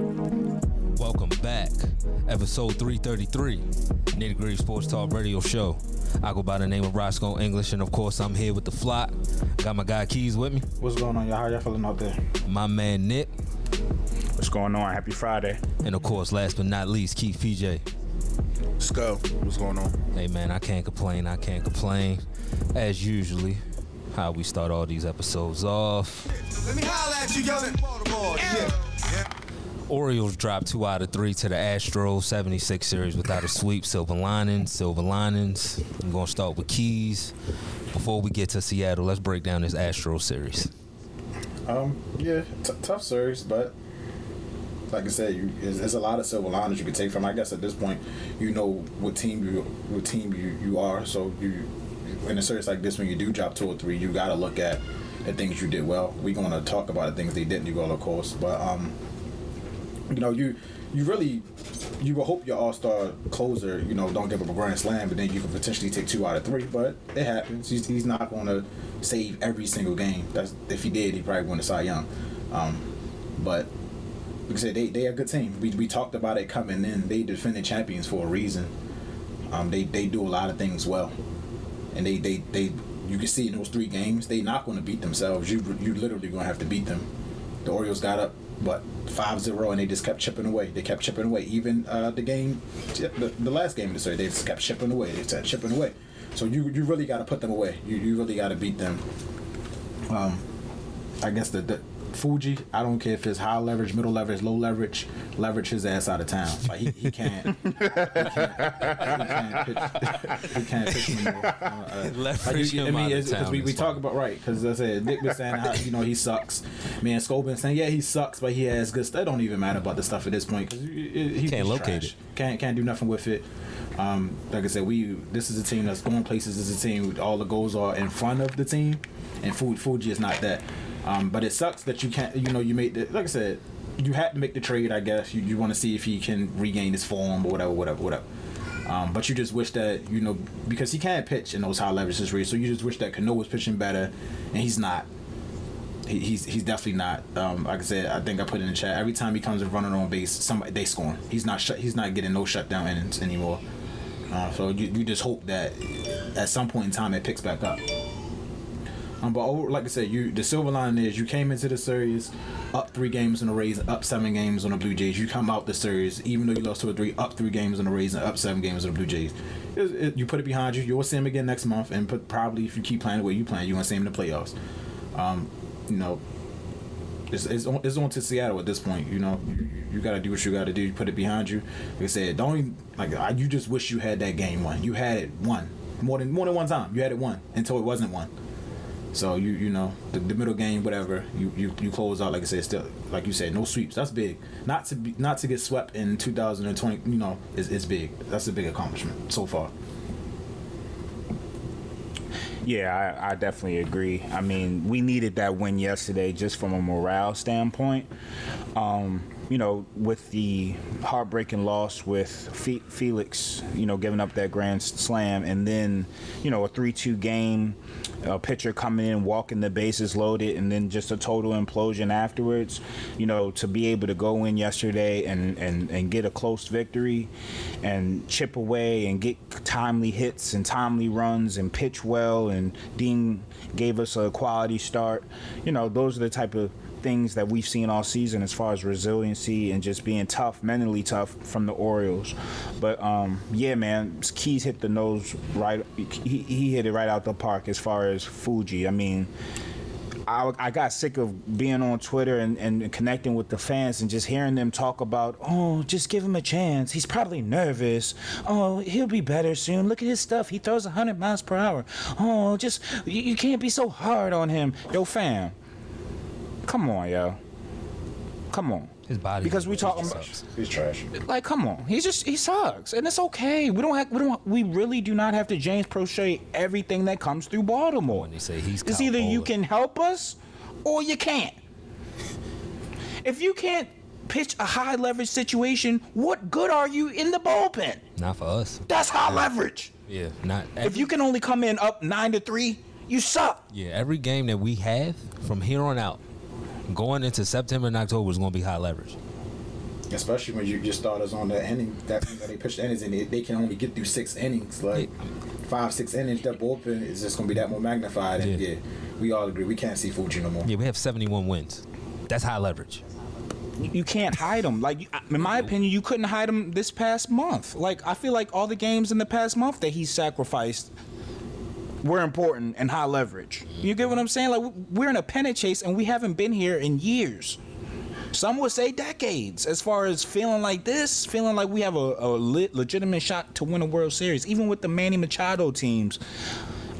Welcome back. Episode 333, Nitty Gritty Sports Talk Radio Show. I go by the name of Roscoe English, and of course, I'm here with the flock. Got my guy Keys with me, What's going on, y'all? How y'all feeling out there? my man Nick, What's going on? Happy Friday. and of course, last but not least, Keith PJ. Let's go. What's going on? Hey man, I can't complain. I can't complain. As usually, how we start all these episodes off. Let me holler at you, young in Baltimore. Yeah. Orioles dropped two out of three to the Astros 76 series without a sweep. Silver linings, silver linings. I'm gonna start with Keys. Before we get to Seattle, let's break down this Astros series. Um, yeah, t- tough series, but like I said, you there's a lot of silver linings you can take from. I guess at this point, you know what team you what team you, you are. So you in a series like this, when you do drop two or three, you got to look at the things you did well. We're going to talk about the things they didn't do well, of course, but um, you know you you really you will hope your all star closer, you know, don't give up a grand slam, but then you can potentially take two out of three. But it happens. He's, he's not going to save every single game. That's if he did, he probably the Cy Young. Um, but said, they they a good team. We, we talked about it coming in. They defended champions for a reason. Um, they they do a lot of things well, and they they they you can see in those three games they not going to beat themselves. You you literally going to have to beat them. The Orioles got up what 5-0 and they just kept chipping away. They kept chipping away. Even uh, the game, the, the last game of the they just kept chipping away. They kept chipping away. So you you really got to put them away. You you really got to beat them. Um, I guess the, the Fuji. I don't care if it's high leverage, middle leverage, low leverage. Leverage his ass out of town. Like he, he can't. he can't. He can't pitch, he can't pitch no more. Uh, uh, Leverage you- him out of it's- 'cause town we, we talk about right because I said Nick was saying how you know he sucks. Man, Scobin saying yeah he sucks, but he has good. stuff. It don't even matter about the stuff at this point because he Can't locate trash. it. Can't can't do nothing with it. Um, like I said, we this is a team that's going places. This is a team. All the goals are in front of the team, and Fuji is not that. Um, but it sucks that you can't. You know, you made the like I said, you had to make the trade. I guess you, you want to see if he can regain his form or whatever, whatever, whatever. Um, but you just wish that you know because he can't pitch in those high leverage situations. So you just wish that Cano was pitching better, and he's not. He, he's he's definitely not. Um, like I said, I think I put in the chat. Every time he comes and running on base, somebody they scoring. He's not shut. He's not getting no shutdown innings anymore. Uh, so you, you just hope that at some point in time it picks back up. Um, but like I said, you the silver lining is you came into the series up three games on the Rays, up seven games on the Blue Jays. You come out the series even though you lost two or three, up three games on the Rays and up seven games on the Blue Jays. It- it- you put it behind you. You'll see him again next month, and put, probably if you keep playing the way you playing, you're gonna see him in the playoffs. Um, you know, it's, it's, on, it's on to Seattle at this point. You know, you, you got to do what you got to do. You put it behind you. Like I said, don't even, like I, you just wish you had that game won. You had it won more than more than one time. You had it won until it wasn't won. So you you know the, the middle game, whatever you, you you close out. Like I said, still like you said, no sweeps. That's big. Not to be not to get swept in 2020. You know, is is big. That's a big accomplishment so far. Yeah, I, I definitely agree. I mean, we needed that win yesterday just from a morale standpoint. Um, you know, with the heartbreaking loss with Felix, you know, giving up that grand slam, and then, you know, a 3 2 game, a pitcher coming in, walking the bases loaded, and then just a total implosion afterwards. You know, to be able to go in yesterday and, and, and get a close victory and chip away and get timely hits and timely runs and pitch well, and Dean gave us a quality start. You know, those are the type of things that we've seen all season as far as resiliency and just being tough, mentally tough from the Orioles. But um, yeah, man, Keys hit the nose right. He, he hit it right out the park as far as Fuji. I mean. I, I got sick of being on Twitter and, and connecting with the fans and just hearing them talk about, oh, just give him a chance. He's probably nervous. Oh, he'll be better soon. Look at his stuff. He throws 100 miles per hour. Oh, just, you, you can't be so hard on him. Yo, fam, come on, yo. Come on. His body Because we talking about- sucks. He's trash. Like, come on. He's just he sucks, and it's okay. We don't have we don't we really do not have to James Prochet everything that comes through Baltimore. When they say he's it's Kyle either you can help us or you can't. If you can't pitch a high leverage situation, what good are you in the bullpen? Not for us. That's high leverage. Yeah, not. If you can only come in up nine to three, you suck. Yeah, every game that we have from here on out, going into September and October is going to be high leverage. Especially when you just starters on the inning that, that they pitch the innings and they, they can only get through six innings. Like five, six innings, that bullpen is just gonna be that more magnified. And Yeah. yeah, we all agree we can't see Fuji no more. Yeah, we have 71 wins. That's high leverage. You- You can't hide them. Like in my opinion, you couldn't hide them this past month. Like I feel like all the games in the past month that he sacrificed were important and high leverage. You get what I'm saying? Like we're in a pennant chase and we haven't been here in years. Some would say decades. As far as feeling like this, feeling like we have a, a le- legitimate shot to win a World Series, even with the Manny Machado teams.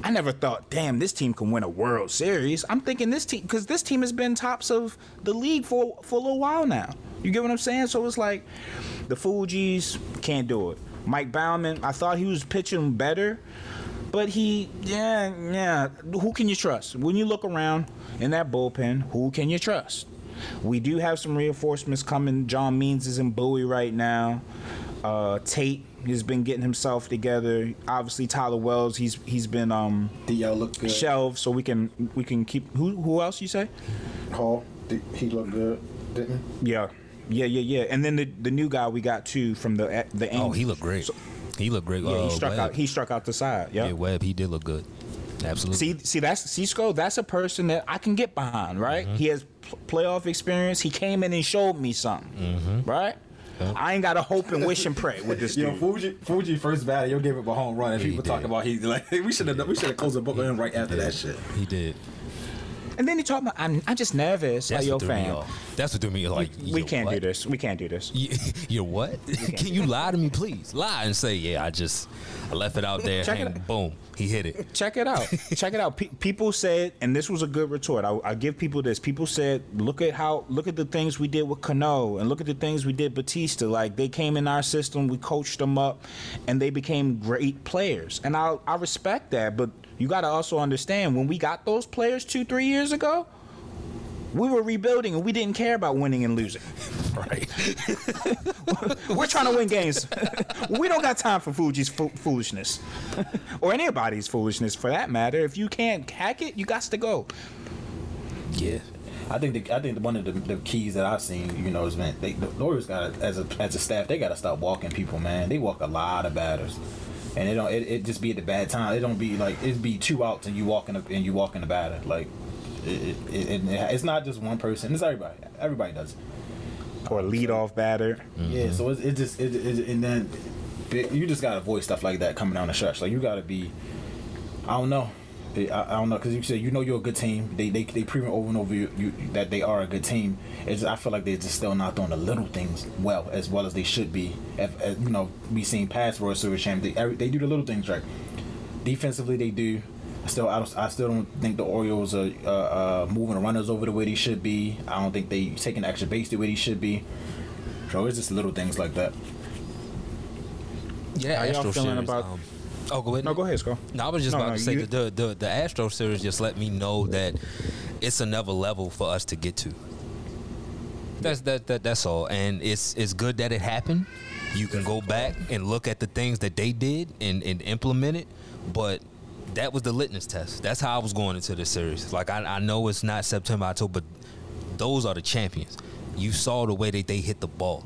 I never thought, damn, this team can win a World Series. I'm thinking this team, because this team has been tops of the league for for a little while now. You get what I'm saying? So it's like the Fuji's can't do it. Mike Baumann, I thought he was pitching better, but he, yeah, yeah. Who can you trust? When you look around in that bullpen, who can you trust? We do have some reinforcements coming. John Means is in Bowie right now. Uh, Tate has been getting himself together. Obviously, Tyler Wells, he's he's been um, DL look good. shelved, so we can we can keep. Who who else you say? Hall, he looked good, didn't he? Yeah, yeah, yeah, yeah. And then the the new guy we got too from the the Oh, he looked great. He looked great. Yeah, uh, he struck Webb. out. He struck out the side. Yeah. yeah, Webb, he did look good. Absolutely. See, see, that's Cisco. That's a person that I can get behind, right? Mm-hmm. He has pl- playoff experience. He came in and showed me something, Mm-hmm. right? I ain't got to hope and wish and pray with this Yo, dude. Fuji, Fuji first batter, you'll give up a home run. And He people talk about he like we should have we should have closed the book on him right after that shit. he did. And then he talked about, I'm, I'm just nervous. That's like, yo, what threw me fam, off. That's what threw me like. we yo, can't what? do this. We can't do this. You, you're what? Can you lie to me, please? Lie and say, yeah, I just I left it out there. Check it out. boom, he hit it. Check it out. Check it out. Pe- people said, and this was a good retort. I, I give people this. People said, look at how, look at the things we did with Cano, and look at the things we did Bautista. Like they came in our system, we coached them up, and they became great players. And I, I respect that. But you got to also understand when we got those players two, three years ago. We were rebuilding and we didn't care about winning and losing. Right. We're trying to win games. we don't got time for Fuji's fo- foolishness, or anybody's foolishness for that matter. If you can't hack it, you got to go. yeah. I think the, I think one of the, the keys that I've seen, you know, is man, they, the lawyers got as a as a staff, they got to stop walking people, man. They walk a lot of batters, and it don't it, it just be at the bad time. It don't be like it be two outs and you walking up and you walking the batter. Like it, it, it, it's not just one person. It's everybody. Everybody does. it. Or lead off batter. Yeah. So it's it just it, it, and then you just gotta avoid stuff like that coming down the stretch. Like you gotta be. I don't know. I, I don't know because you said you know you're a good team. They they they proven over and over you, you, that they are a good team. It's, I feel like they're just still not doing the little things well as well as they should be. If, as, you know, we seen past World Series champ. They every, they do the little things right. Defensively, they do. I still I, don't, I still don't think the Orioles are uh, uh, moving the runners over the way they should be. I don't think they taking the extra base the way they should be. So it's just little things like that. Yeah, How y'all feeling about- oh, go ahead. No, go ahead, Skull. No, I was just No, about no, to say the, the the Astro series just let me know that it's another level for us to get to. That's that, that that's all, and it's it's good that it happened. You can go back and look at the things that they did and, and implement it, but that was the litmus test. That's how I was going into this series. Like I, I know it's not September, October, but those are the champions. You saw the way that they hit the ball.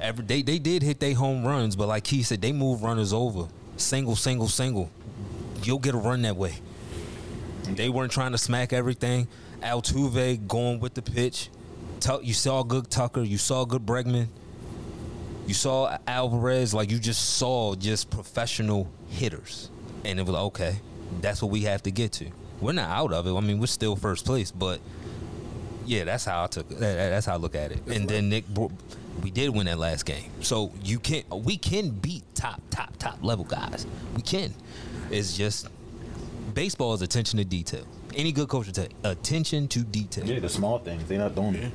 Every they they did hit their home runs, but like he said, they move runners over. Single, single, single. You'll get a run that way. They weren't trying to smack everything. Altuve going with the pitch. You saw good Tucker. You saw good Bregman. You saw Alvarez. Like you just saw just professional hitters, and it was like, okay. That's what we have to get to. We're not out of it. I mean, we're still first place, but yeah, that's how I took. That, that's how I look at it. and then Nick, we did win that last game, so you can we can beat top top top level guys. We can. It's just baseball is attention to detail. Any good coach will tell you, attention to detail. Yeah, the small things. They're not doing it.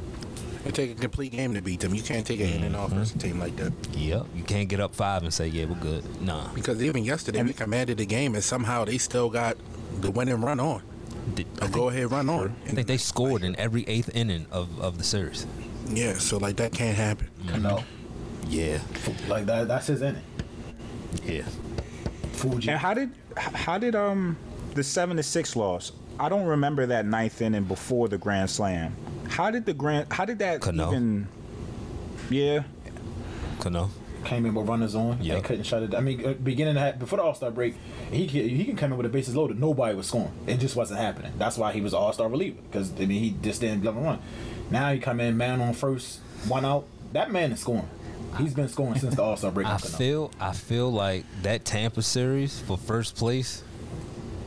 It take a complete game to beat them. You can't take an in and offensive team like that. Yep. You can't get up five and say, yeah, we're good. Nah. Because even yesterday we commanded the game and somehow they still got the winning run on. Did- A go ahead run on. I think they scored in every eighth inning of, of the series. Yeah, so like that can't happen. No, Yeah, like that. That's his inning. yeah. Fuji. And how did how did um the seven to six loss? I don't remember that ninth inning before the grand slam. How did the grand? How did that Cano. even? Yeah, Cano. Came in with runners on Yep. and couldn't shut it. I mean, uh, beginning that- before the All Star break, he can, he can come in with the bases loaded. Nobody was scoring. It just wasn't happening. That's why he was All Star reliever because I mean he just didn't him run. Now he come in man on first, one out. That man is scoring. He's been scoring since the All Star break. I feel I feel like that Tampa series for first place,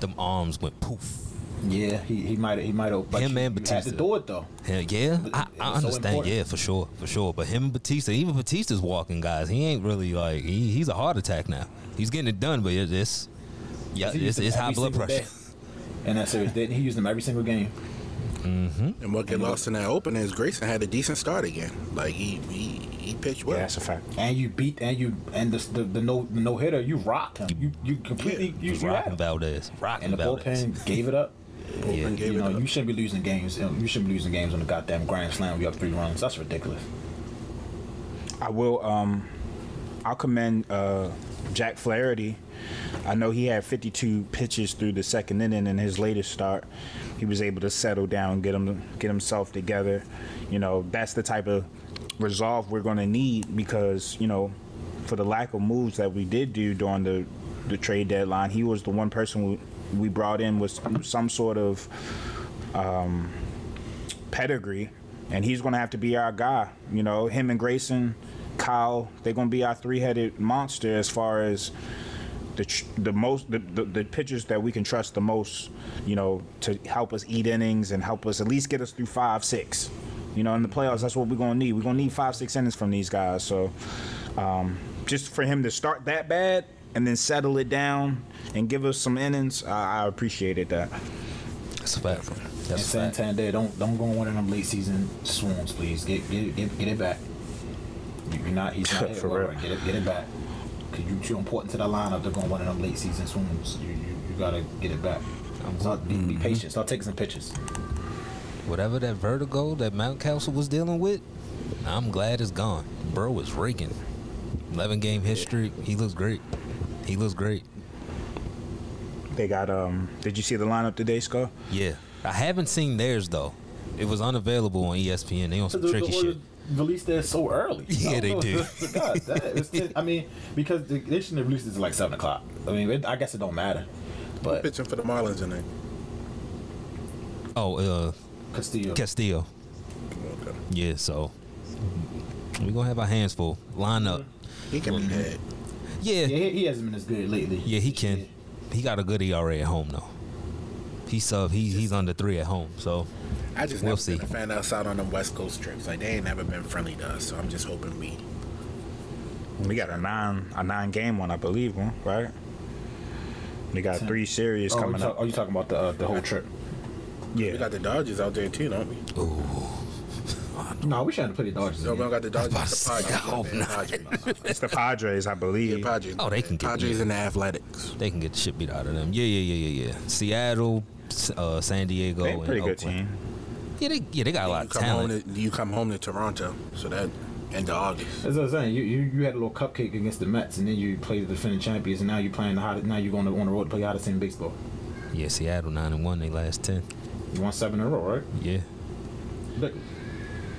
them arms went poof. Yeah, he he might he might have. But Him you, and you had to do it though. Yeah, yeah, It- I, I was so understand. yeah, for sure, for sure. But him and Bautista, even Bautista's walking guys. He ain't really like he, he's a heart attack now. He's getting it done, but it- it's yeah, it's, it's high blood pressure. And In that series, didn't he? Used them every single game. Mm-hmm. And what get lost in that opener is Grayson had a decent start again. Like he he, he pitched well. yeah, that's a fact. And you beat and you and the the, the no the no hitter. You rocked him. You you completely Yeah, you, Just you had rocking him. Valdez, rocking And the Valdez. bullpen gave it up. Yeah. gave you it know, up. you shouldn't be losing games. You, shouldn't be losing games on the goddamn grand slam. You have three runs. That's ridiculous. I will. Um, I'll commend uh, Jack Flaherty. I know he had 52 pitches through the second inning in his latest start. He was able to settle down, get him, get himself together. You know, that's the type of resolve we're going to need because you know, for the lack of moves that we did do during the the trade deadline, he was the one person we, we brought in with some sort of pedigree, and he's going to have to be our guy. You know, him and Grayson, Kyle, they're going to be our three-headed monster as far as the the most the, the, the pitchers that we can trust the most. You know, to help us eat innings and help us at least get us through five, six. You know, in the playoffs, that's what we're going to need. We're going to need five, six innings from these guys. So, um, just for him to start that bad and then settle it down and give us some innings, I, I appreciated that. That's a fact. And That's a fact. Santander, don't don't go on one of them late season swoons, please. Get get get, get it back. You- You're not. He's not here. For Well, real. Get it get it back. Cause you too important to the lineup to go on one of them late season swoons. You you, you gotta get it back. Start, be, Mm-hmm. be patient. Start taking some pitches. Whatever that vertigo that Mountcastle was dealing with, I'm glad it's gone. Bro is raking. 11 game history. He looks great. He looks great. They got um. Did you see the lineup today, Scott? Yeah. I haven't seen theirs though. It was unavailable on ESPN. They on some The- the tricky order shit. Released that so early. Yeah, they know. do. God, that, ten, I mean, because they, they shouldn't have released it to like seven o'clock. I mean, it, I guess it don't matter. But Pitching for the Mariners tonight. Oh, uh, Castillo, Castillo. Okay. Yeah, so we're gonna have our hands full. Line up. He can be dead. Yeah. yeah, Yeah, he, he hasn't been as good lately. Yeah, he can. He got a good ERA at home though. He sub he he's under three at home, so I just We'll never see. been a fan outside on them West Coast trips. Like they ain't never been friendly to us. So I'm just hoping we. We got a nine a nine game one, I believe, one right? We got three series Oh, you coming talk, up. oh, you talking about the uh, the whole trip? Yeah, we got the Dodgers out there too, don't we? No, we shouldn't play the Dodgers. No, we again. don't got the Dodgers. about The Padres. say, I hope man. not. Padres. it's the Padres, I Yeah, believe. Padres. Oh, they can get Padres the- and the Athletics. they can get the shit beat out of them. Yeah, yeah, yeah, yeah, yeah. Seattle, uh, San Diego, They're and pretty good Oakland. team. Yeah, they yeah they got a lot of come home talent. to you come home to Toronto, so that end of August. That's what I'm saying. You, you you had a little cupcake against the Mets, and then you played the defending champions, and now you're playing the hottest. Now you're going to on the road to play hottest team in baseball. Yeah, Seattle nine and one. They last ten. You won seven in a row, right? Yeah, Look,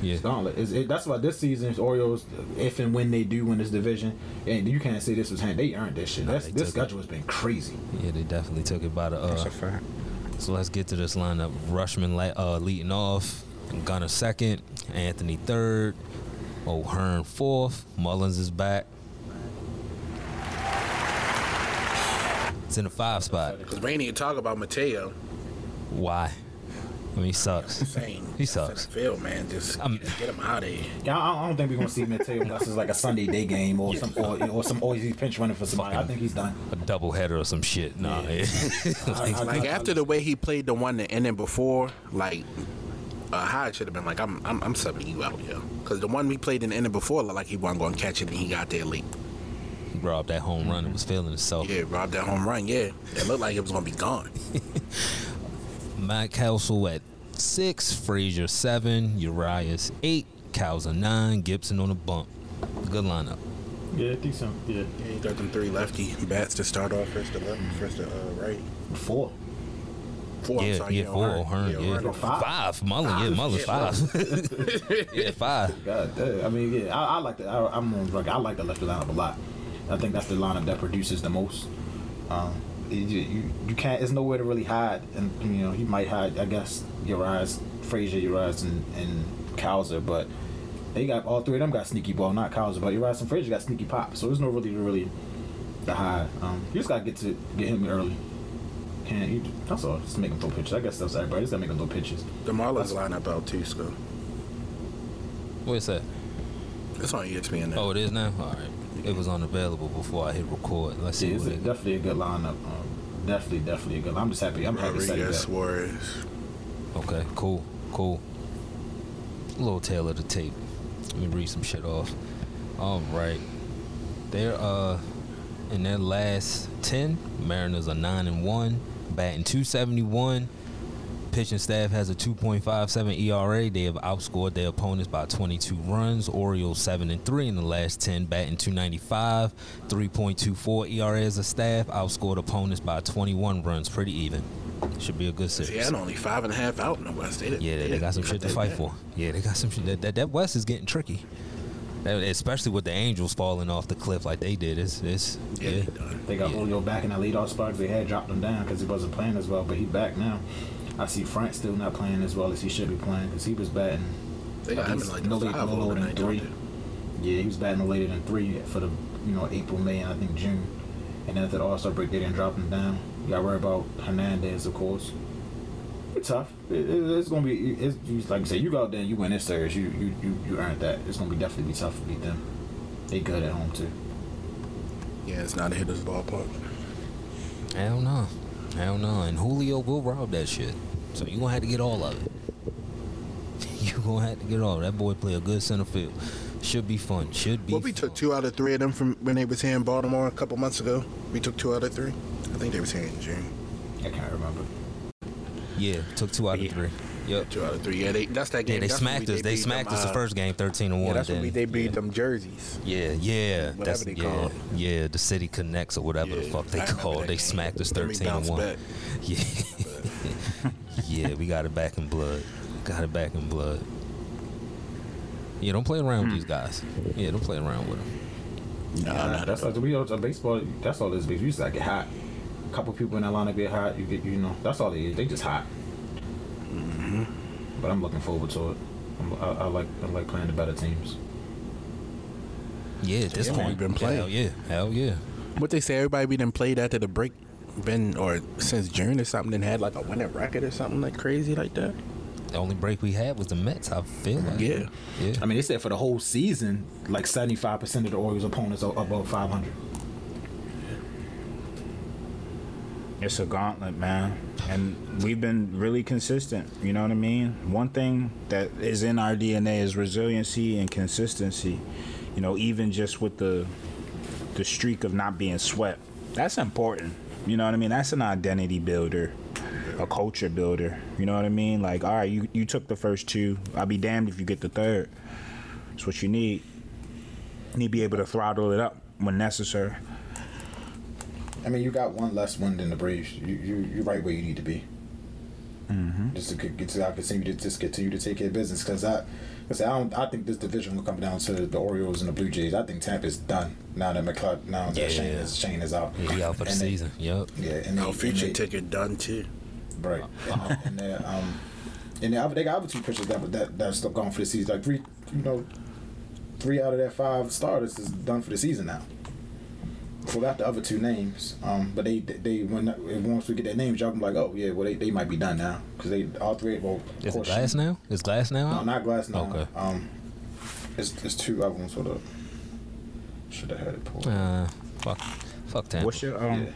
yeah. it's gauntlet. It, that's why this season, Orioles, if and when they do win this division, and you can't say this was hand. They earned this shit. Nah, That's, this took it. schedule has been crazy. Yeah, they definitely took it by the. Uh, That's a fact. so let's get to this lineup. Rutschman uh, leading off, Gunnar second, Anthony third, O'Hearn fourth. Mullins is back. It's in the five spot. Because we ain't even talk about Mateo. Why? I mean, he sucks. Saying He sucks. Phil, man, just, I'm- just get him out of here. Yeah, I, I don't think we're gonna see Mateo unless it's like a Sunday day game or some or, or some or he's pinch running for somebody. I think he's done. A double header or some shit. Nah, I- I- Like after the way he played the one that ended before, like uh, Hyde should have been like, I'm, I'm, I'm subbing you out, yo. Because the one we played in the inning before, looked like he wasn't going to catch it, and he got there late. he robbed that home run and was feeling himself. Yeah, robbed that home run. Yeah, it looked like it was going to be gone. Mountcastle at six, Frazier seven, Urias eight, Cowser nine, Gibson on the bump. Good lineup. Yeah, decent. Yeah, Yeah, you got them three lefty bats to start off first to left, first to uh, right. four. Four. Yeah, sorry, yeah, four. O'Hearn. Hearn, yeah, O'Hearn. Five. Mullen, yeah, Mullen's five. yeah, five. God, damn. I mean, yeah, I, I like the. I, I'm on record. I like the lefty lineup a lot. I think that's the lineup that produces the most. Um, you, you you can't. There's nowhere to really hide, and you know you might hide. I guess Urias, Frazier, Urias, and and Cowser, but they got all three of them got sneaky ball. Not Cowser, but Urias and Frazier got sneaky pop. So there's no really really to hide. Um, you just gotta get to get him early. Can't you? That's all. Just make him throw pitches. I guess that's everybody. Just gotta make him throw pitches. The Mariners lineup out too, Sco. What's that? It's on ESPN now. Oh, it is now. All right. It was unavailable before I hit record. Let's see. Yeah, it's what a, it- definitely a good lineup. Um, definitely, definitely a good. I'm just happy. I'm happy to say Rodriguez, that. Suarez. Okay, cool, cool. A little tail of the tape. Let me read some shit off. All right, they're uh in their last ten. Mariners are nine and one, batting two seventy one. Pitching staff has a 2.57 ERA. They have outscored their opponents by 22 runs. Orioles 7 and 3 in the last 10, batting 295. 3.24 ERA as a staff. Outscored opponents by 21 runs. Pretty even. Should be a good series. Yeah, and only five and a half out in the West. They didn't, Yeah, they, they didn't got some shit to fight bad. for. Yeah, they got some shit. That, that, that West is getting tricky. That- especially with the Angels falling off the cliff like they did. It's, it's Yeah, yeah. they done. They got Yeah. Julio back in that leadoff spot. They had dropped him down because he wasn't playing as well, but he back now. I see Frank still not playing as well as he should be playing because he was batting. They got him in like no later, no lower than three. Yeah, he was batting no later than three for the you know April, May, and I think June. And then after the All Star break, they didn't drop him down. You got to worry about Hernandez, of course. It's tough. It, it, it's gonna be. It's, it's like you say, you go out there and you win this series. You you you, you earned that. It's gonna be definitely be tough to beat them. They good at home too. Yeah, it's not a hitter's ballpark. Hell no. Hell no. And Julio will rob that shit. So you gonna have to get all of it. you gonna have to get all. That boy play a good center field. Should be fun. Should be. Well, we fun. took two out of three of them from when they was here in Baltimore a couple months ago. We took two out of three. I think they was here in June. I can't remember. Yeah, took two out of three. Yep. Two out of three. Yeah, they, that's that game. Yeah, they That's smacked us. They debuted smacked them, us the uh, first game, thirteen to one. Yeah, that's when we then- debuted yeah. them jerseys. Yeah, yeah, Whatever that's they yeah, call it. yeah. The city connects or whatever the fuck they I call. it. They game. smacked us thirteen to one. back. Yeah, yeah. We got it back in blood. Got it back in blood. Yeah, don't play around Hmm. with these guys. Yeah, don't play around with them. No, Nah, that's like we a baseball. That's all this is. You just gotta get hot. A couple people in that lineup get hot. You get, you know, that's all it is. They just hot. Mm-hmm. But I'm looking forward to it. I'm, I, I like I like playing the better teams. Yeah, at this Yeah, point, we've been playing. Hell yeah, hell yeah. What they say, everybody we done played after the break, been or since June or something, and had like a winning record or something like crazy like that. The only break we had was the Mets. I feel like. Yeah. yeah. I mean, they said for the whole season, like 75 percent of the Orioles opponents are above 500. It's a gauntlet, man. And we've been really consistent. You know what I mean? One thing that is in our DNA is resiliency and consistency. You know, even just with the the streak of not being swept. That's important. You know what I mean? That's an identity builder, a culture builder. You know what I mean? Like, all right, you, you took the first two. I'll be damned if you get the third. That's what you need. You need to be able to throttle it up when necessary. I mean, you got one less win than the Braves. You you you're right where you need to be. Mm-hmm. Just to get get to I continue to just continue to take care of business because I, cause I don't I think this division will come down to the Orioles and the Blue Jays. I think Tampa's done now that McClut now that Yeah. Shane is Shane is out. Yeah, he out for the And they- season. Yep. Yeah, and Our they, future and they, ticket done too. right. And, and they um and they, they got other two pitchers that that that's still gone for the season. Like three, you know, three out of that five starters is done for the season now. Forgot the other two names, um, but they they when once we get their names, y'all can be like, oh yeah, well they, they might be done now because they all three. Well, of Is it course, Glasnow? Is Glasnow No, not glass. No, Okay. um, it's it's two other ones. Hold up, should have had it pulled. Uh, fuck, fuck Tampa. What's your um? Yeah.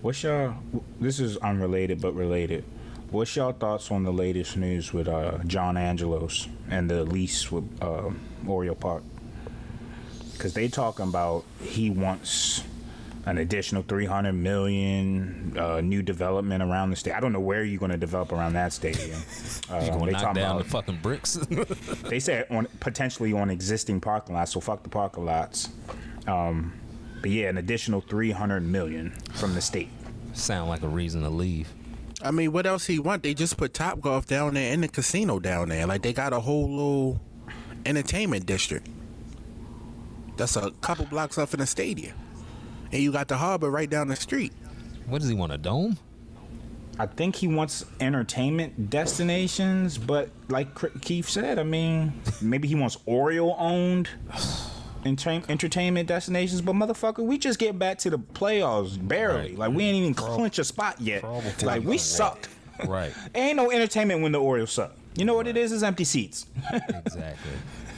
What's your? This is unrelated but related. What's your thoughts on the latest news with uh, John Angelos and the lease with uh, Oriole Park? Because they talking about he wants an additional 300 million uh, new development around the state. I don't know where you're going to develop around that stadium. Uh, You gonna they knock talking down the fucking bricks? they said on potentially on existing parking lots, so fuck the parking lots. Um, but yeah, an additional 300 million from the state. Sound like a reason to leave. I mean, what else he want? They just put Top Golf down there and the casino down there. Like they got a whole little entertainment district. That's a couple blocks up in the stadium, and you got the harbor right down the street. What does he want? A dome? I think he wants entertainment destinations, but like Keith said, I mean, maybe he wants Oriole owned entertainment destinations. But motherfucker, we just get back to the playoffs barely. Right. Like we ain't even clinch a spot yet. Crawl Like we can suck. Right. Ain't no entertainment when the Orioles suck. You know what it is? Is empty seats. Exactly.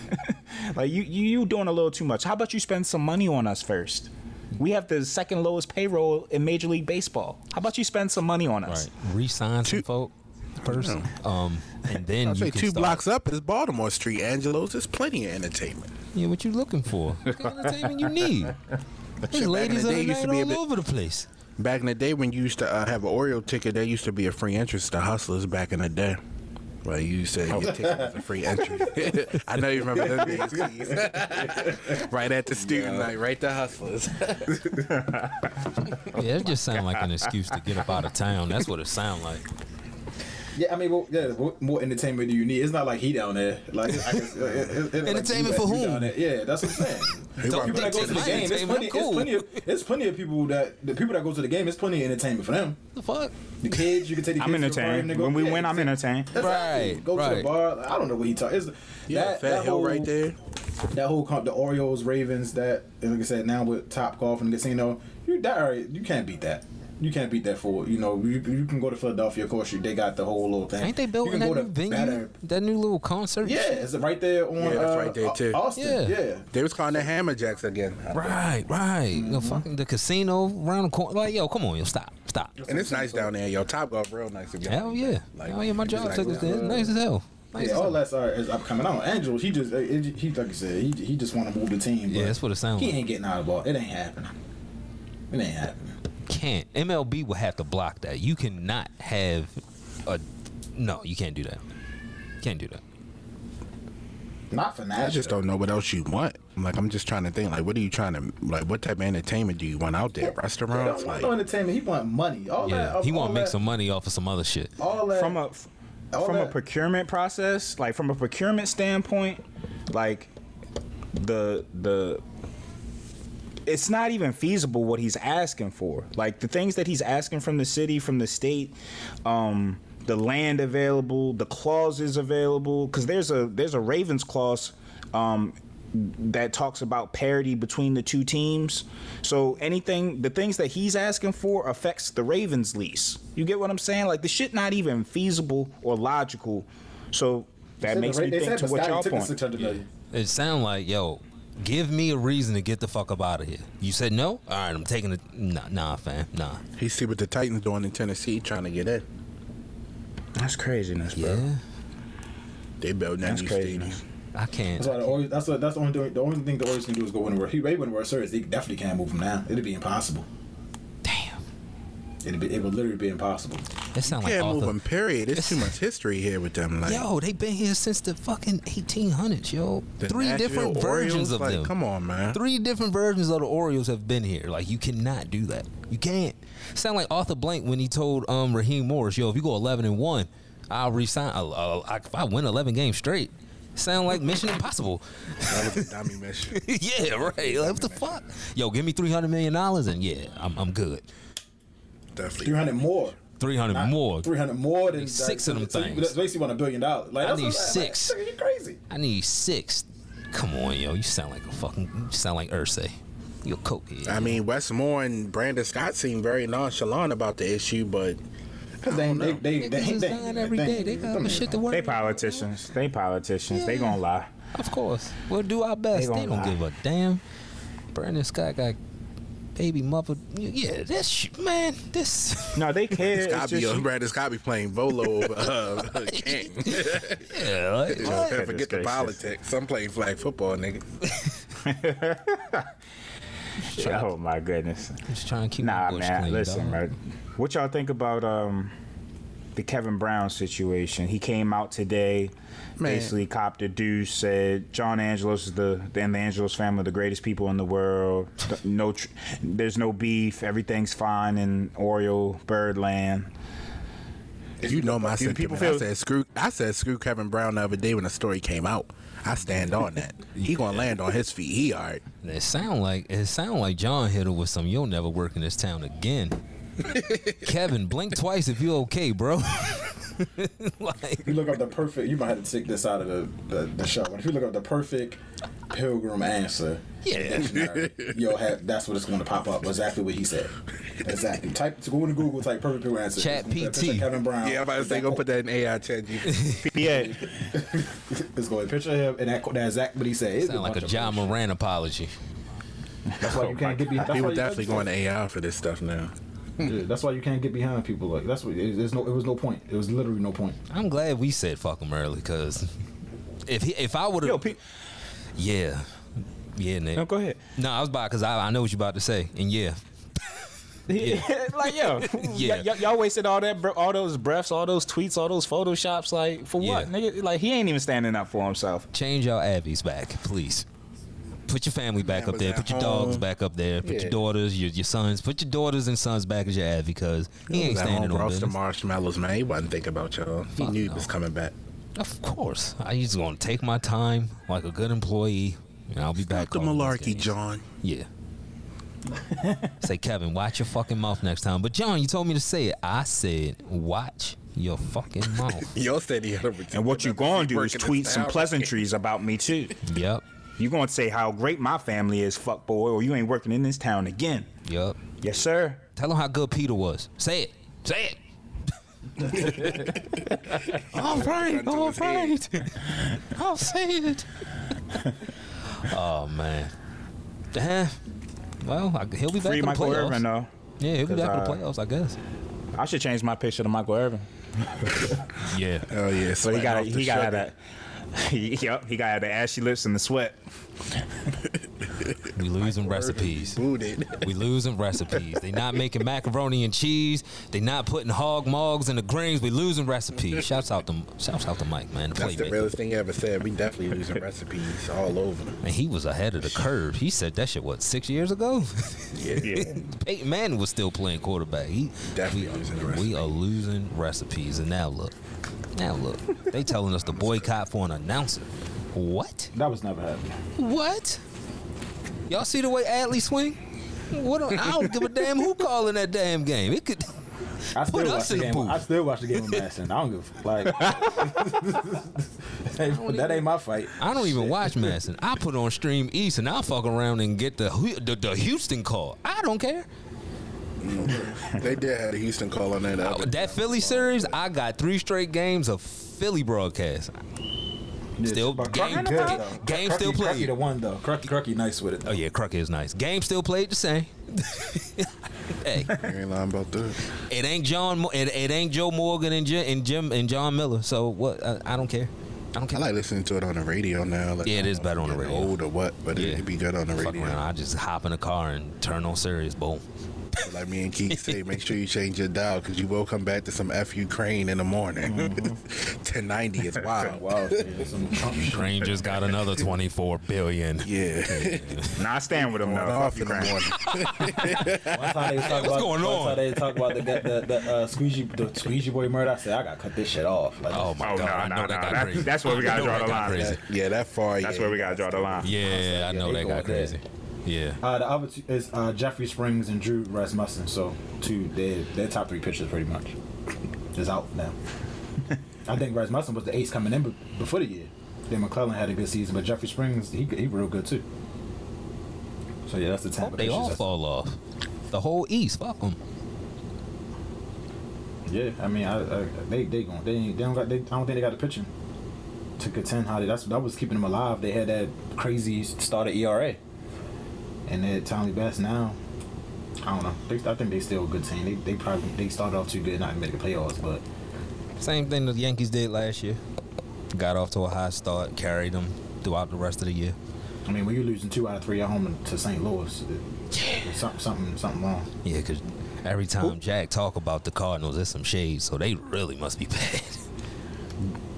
Like you, you, you doing a little too much. How about you spend some money on us first? We have the second lowest payroll in Major League Baseball. How about you spend some money on us? Right. Resign some folk first. Um, and then I you say can two start. blocks up is Baltimore Street, Angelo's. There's plenty of entertainment. Yeah, what you looking for? What kind of entertainment you need? There's Shit, back in ladies the of day, the used to be all bit- over the place. Back in the day when you used to uh, have an Oriole ticket, there used to be a free entrance to Hustlers back in the day. Well, you said your ticket was a free entry. I know you remember those days. Keys. right at the student night, right to Hustlers. Yeah, it just sounds like an excuse to get up out of town. That's what it sounds like. Yeah, I mean, well, yeah. What more entertainment do you need? It's not like he down there. Like I guess, uh, it, it, it, Entertainment like for you whom? down there. Yeah, that's what I'm saying. People that go to the game, it's plenty, cool. it's plenty of, it's plenty of people that the people that go to the game. It's plenty of entertainment for them. The fuck? The kids, you can take the I'm kids to the entertained. go- When we yeah, win, I'm exactly. entertained. Exactly. Right, Go to the right. bar. I don't know what he talking. Yeah, that, Fat that Hill whole, right there. That whole con- the Orioles, Ravens. That like I said, now with Top Golf and casino, you that you can't beat that. You can't beat that for you know. You, you can go to Philadelphia. Of course, you, they got the whole little thing. Ain't they building that new venue? better- That new little concert? Yeah, it's right there on. Yeah, that's uh, right there, too. Austin. Yeah. Yeah. They was calling the Hammerjacks again. Right, right. You know, fucking the casino around the corner. Like, yo, come on, yo, stop, stop. And it's nice down there, yo. Top Golf real nice. If y'all- Hell yeah. Like, hell yeah, my job took us there. It's nice as hell. Nice Yeah, all hell. that's uh, is upcoming. I don't know. Angelo, he just uh, it, he like I said, he he just want to move the team. Yeah, but that's what it sounds He like. ain't getting out of the ball. It ain't happening. It ain't happening. Can't. MLB will have to block that. You cannot have a. No, you can't do that. Can't do that. Not for I just don't know what else you want. Like I'm just trying to think. Like, what are you trying to like? What type of entertainment do you want out there? He Restaurants? don't want Like, no entertainment. He want money. All Yeah, that. he want to make that- some money off of some other shit. All that. From a all from a procurement process, like from a procurement standpoint, like the the it's not even feasible what he's asking for. Like the things that he's asking from the city, from the state, um, the land available, the clauses available. Because there's a there's a Ravens clause um, that talks about parity between the two teams. So anything, the things that he's asking for affects the Ravens lease. You get what I'm saying? Like the shit not even feasible or logical. So that makes the- me think to what y'all took point. It sound like, yo, give me a reason to get the fuck up out of here. You said no? All right, I'm taking it. Nah, nah, fam, nah. he see what the Titans doing in Tennessee, trying to get in. That's craziness, bro. Yeah, They built that That's new craziness. stadium. I can't. That's why the Orioles, that's what, that's the only thing, the only thing the Orioles can do is go anywhere. the He they win the World Series. They definitely can't move him now. It'd be impossible. Damn. It'd be it would literally be impossible. It sound like Can't move them. Period. It's too much history here with them. Like, Yo, they've been here since the fucking 1800s, yo. the Three Nashville different versions Orioles, of like, them. Come on, man. Three different versions of the Orioles have been here. Like you cannot do that. You can't. Sound like Arthur Blank when he told um Raheem Morris, "Yo, if you go 11 and one, I'll resign. I'll, I'll, I, if I win 11 games straight." Sound like Mission Impossible. That was a dummy mission. yeah, right. Like, what the fuck? Yo, give me 300 million dollars and yeah, I'm, I'm good. Definitely. Three hundred more. 300 more. Three hundred more than Need six of them so you- things. That's basically want a billion dollars. Like I need what six. Like, you crazy. I need six. Come on, yo. You sound like a fucking. You sound like Ursay. You a cokehead. I mean, Wes Moore and Brandon Scott seem very nonchalant about the issue, but Because they, they, they, they, Niggas is they, dying every day. They got other shit to worry They about. politicians. They politicians. They Yeah. gonna lie. Of course. We'll do our best. They They, gonna don't lie. give a damn. Brandon Scott got baby mother. Yeah, this shit, man. This. No, they care. Scott It's be just- Brandon Scott be playing Volo over uh, King. Yeah, like, what? Forget the politics. I'm playing flag football, nigga. oh my goodness. Just trying to keep Nah, my bush man. clean. listen, dog. man. What y'all think about um the Kevin Brown situation? He came out today, Man. basically copped a deuce, said John Angelos is the and the Angelos family are the greatest people in the world. No, tr- there's no beef. Everything's fine in Oriole Birdland. You know my Do people sentiment. I said screw. I said screw Kevin Brown the other day when the story came out. I stand on that. He gonna land on his feet. He alright. It sound like it sound like John hit her with some. You'll never work in this town again. Kevin, blink twice if you okay, bro. like, If you look up the perfect, you might have to take this out of the, the, the show. But if you look up the perfect pilgrim answer, Yeah. dictionary, you'll have that's what it's going to pop up. Exactly what he said. Exactly. Type to go into Google. Type perfect pilgrim answer. Chat It's gonna put a PT. picture Kevin Brown. Yeah, I'm about to say go put that in AI chat. GPT. Yeah, It's going to picture him and that, that's exactly what he said. It's sound like a bunch John. Moran apology. That's why you can't get behind. That's why People definitely going to AI for this stuff now. Yeah, that's why you can't get behind people. Like that's what. it- There's no. It was no point. It was literally no point. I'm glad we said fuck him early, cause if he, if I would have, pe- yeah, yeah, Nick. no, go ahead. No, I was about because I, I know what you're about to say, and yeah, like yo, Yeah. y- y- y'all wasted all that, br- all those breaths, all those tweets, all those photoshops. Like for what, Yeah. nigga? Like he ain't even standing up for himself. change your Abby's back, please. Put your family back up there. Put your dogs back up there. Put Yeah. your daughters, your, your sons. Put your daughters and sons back as your Abby because he ain't standing home on roasting business. marshmallows, man. He wasn't thinking about y'all. He Fuck knew no. he was coming back. Of course, I just gonna take my time like a good employee, and I'll be back. the calling malarkey. John. Yeah. say Kevin, watch your fucking mouth next time. But John, you told me to say it. I said, watch your fucking mouth. Y'all said he had a And what you gonna do is tweet some pleasantries about me too. yep. You gonna say how great my family is, fuck boy, or you ain't working in this town again. Yep. Yes, sir. Tell him how good Peter was. Say it. Say it. all right, all right. I'll say it. oh man. Eh, well, I, he'll be back Free in the Michael playoffs. Irvin though. Yeah, he'll be back in the uh, playoffs, I guess. I should change my picture to Michael Irvin. Yeah. Oh yeah, So he got sweating off the he got that. Yep, he got the ashy lips and the sweat. We losing recipes. booted. We losing recipes. They not making macaroni and cheese. They not putting hog mogs in the greens. We losing recipes. Shouts out to shouts out to Mike, man. The That's the playmaker. realest thing he ever said. We definitely losing recipes all over. And he was ahead of the curve. He said that shit what six years ago. Yeah, Yeah. Peyton Manning was still playing quarterback. He Definitely we, losing the we recipe. are losing recipes, and now look, now look, they telling us to boycott for an announcer. What? That was never happening. What? Y'all see the way Adley swing? What? do- I don't give a damn who calling that damn game. It could. I still Put watch us the in the game. I still watch the game with Madison. I don't give a like. that ain't my fight. I don't even watch Madison. I put on Stream East and I'll fuck around and get the the, the Houston call. I don't care. they did have a Houston call on that. Uh, other- That Philly series, I got three straight games of Philly broadcast. Still, But game, Crucky good, game, though. game Crucky- still Crucky played. the one though. Crucky, Crucky nice with it. Oh yeah, Crockett is nice. Game still played the same. hey, I ain't lying about that. it ain't John. It, it ain't Joe Morgan and Jim and Jim and John Miller. So what? I, I don't care. I don't care. I like listening to it on the radio now. Like, Yeah, it I is don't know better on the radio. Old or what? But Yeah. it'd be good on the Fuck radio. around. I just hop in the car and turn on Sirius. Boom. Like me and Keith say, make sure you change your dial because you will come back to some F Ukraine in the morning. Mm-hmm. 1090 is wild. Wow, yeah, some Trump just got another twenty four billion. Yeah. Nah, I stand with him Going though. off Fuck in the Ukraine. morning. One time they was talking what's about, going one on? time they talk about the the, the uh, squeegee the squeegee boy murder. I said I gotta cut this shit off. Like, Oh my Oh, god, nah, I know nah, that nah. got crazy. that's where we gotta draw the line. Crazy. yeah, that far. That's yeah, where we gotta draw the line. Yeah, I know they that going got crazy. Yeah. Uh, the other two is uh, Jeffrey Springs and Drew Rasmussen. So two, they their top three pitchers pretty much is out now. I think Rasmussen was the ace coming in be- before the year. Then McClanahan had a good season, but Jeffrey Springs he he real good too. So yeah, that's the Tampa They all fall off. The whole East, fuck them. Yeah, I mean, I, I, they they going they they don't got they, I don't think they got the pitching to contend how they that's that was keeping them alive. They had that crazy started ERA, and they're Tommy Best now. I don't know. They, I think they still a good team. They they probably they started off too good, not to make the playoffs, but Same thing the Yankees did last year. Got off to a high start, carried them throughout the rest of the year. I mean, when you're losing two out of three at home to St. Louis, it, something something something wrong. Yeah, because every time Jack talk about the Cardinals, there's some shade, so they really must be bad.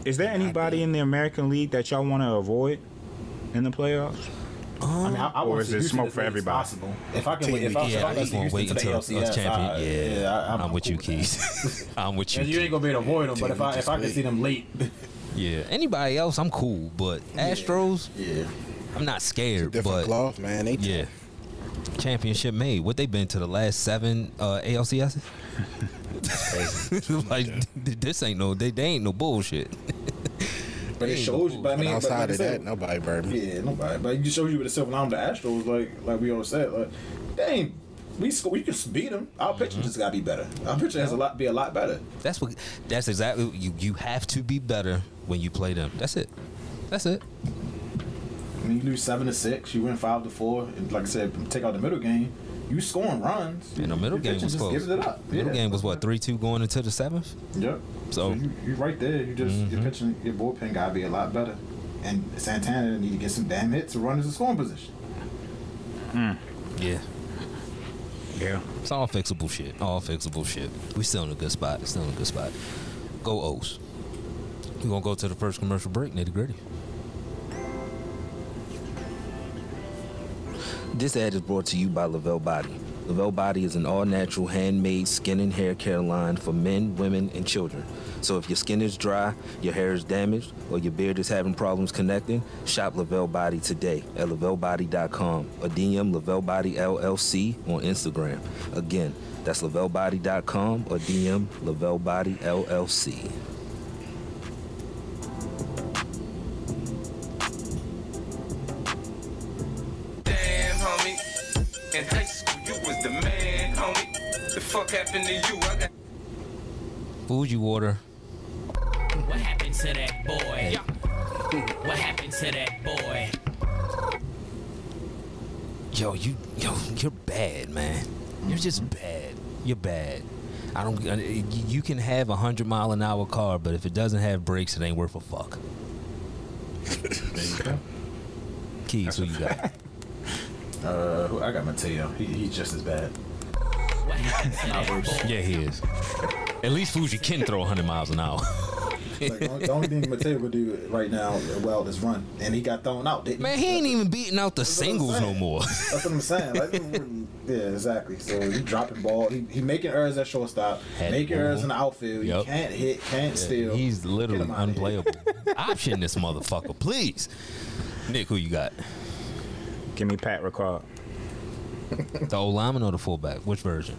Is there anybody in the American League that y'all want to avoid in the playoffs? I mean, I, I Or is it smoke for late everybody? Possible. If I can, wait, if I, if yeah, I I can just see want to wait to the until us ALCS, champion. I- Yeah, I, I'm, I'm, with you, cool that. Keys. I'm with you. And you ain't gonna be able to avoid them, but if I if I can see them late, Yeah, anybody else, I'm cool, but Astros, yeah. I'm not scared. Different But cloth, man. They yeah, championship made. What they been to the last seven uh, ALCS? like this ain't no they, they ain't no bullshit. But it shows you. But I mean, but outside like of said, that, nobody burned me. Yeah, nobody. But it just shows you with the silver lining, the Astros, like like we always said, like ain't. We sc- we can beat them. Our pitching mm-hmm. just gotta be better. Our pitching has a lot be a lot better. That's what. That's exactly you. You have to be better when you play them. That's it. That's it. When you lose seven to six, you win five to four, and like I said, take out the middle game. You scoring runs. And the middle game was just close. Gives it up. Middle Yeah. game was what three two going into the seventh. Yep. So- you you right there. You just your mm-hmm. pitching, your bullpen gotta be a lot better. And Santana need to get some damn hits to run as a scoring position. Mm. Yeah. Yeah. It's all fixable shit. All fixable shit. We still in a good spot. Still in a good spot. Go O's. We're gonna go to the first commercial break. Nitty gritty. This ad is brought to you by Lavelle Body. Lavelle Body is an all-natural, handmade skin and hair care line for men, women, and children. So if your skin is dry, your hair is damaged, or your beard is having problems connecting, shop Lavelle Body today at lavellebody.com or DM Lavelle Body LLC on Instagram. Again, that's lavellebody.com or DM Lavelle Body LLC. Fuji water. What happened to that boy? What happened to that boy? Yo, you, yo, you're bad, man. You're just bad. You're bad. I don't. uh, You can have a hundred mile an hour car, but if it doesn't have brakes, it ain't worth a fuck. there you go. Keys, who you got? Uh, who- I got Mateo. He, he's just as bad. What happened to Not that worse. boy? Yeah, he is. At least Fuji can throw 100 miles an hour. Like, the only- thing Mateo could do right now, well, is run, and he got thrown out. Didn't Man, he ain't even beating out the what singles no more. That's what I'm saying. Like, yeah, exactly. So he dropping ball. He, he making errors at shortstop, Had making ball. errors in the outfield. Yup. He can't hit, can't steal. He's literally him outta here. unplayable. Option this motherfucker, please. Nick, who you got? Give me Pat Ricard. The old lineman or the fullback? Which version?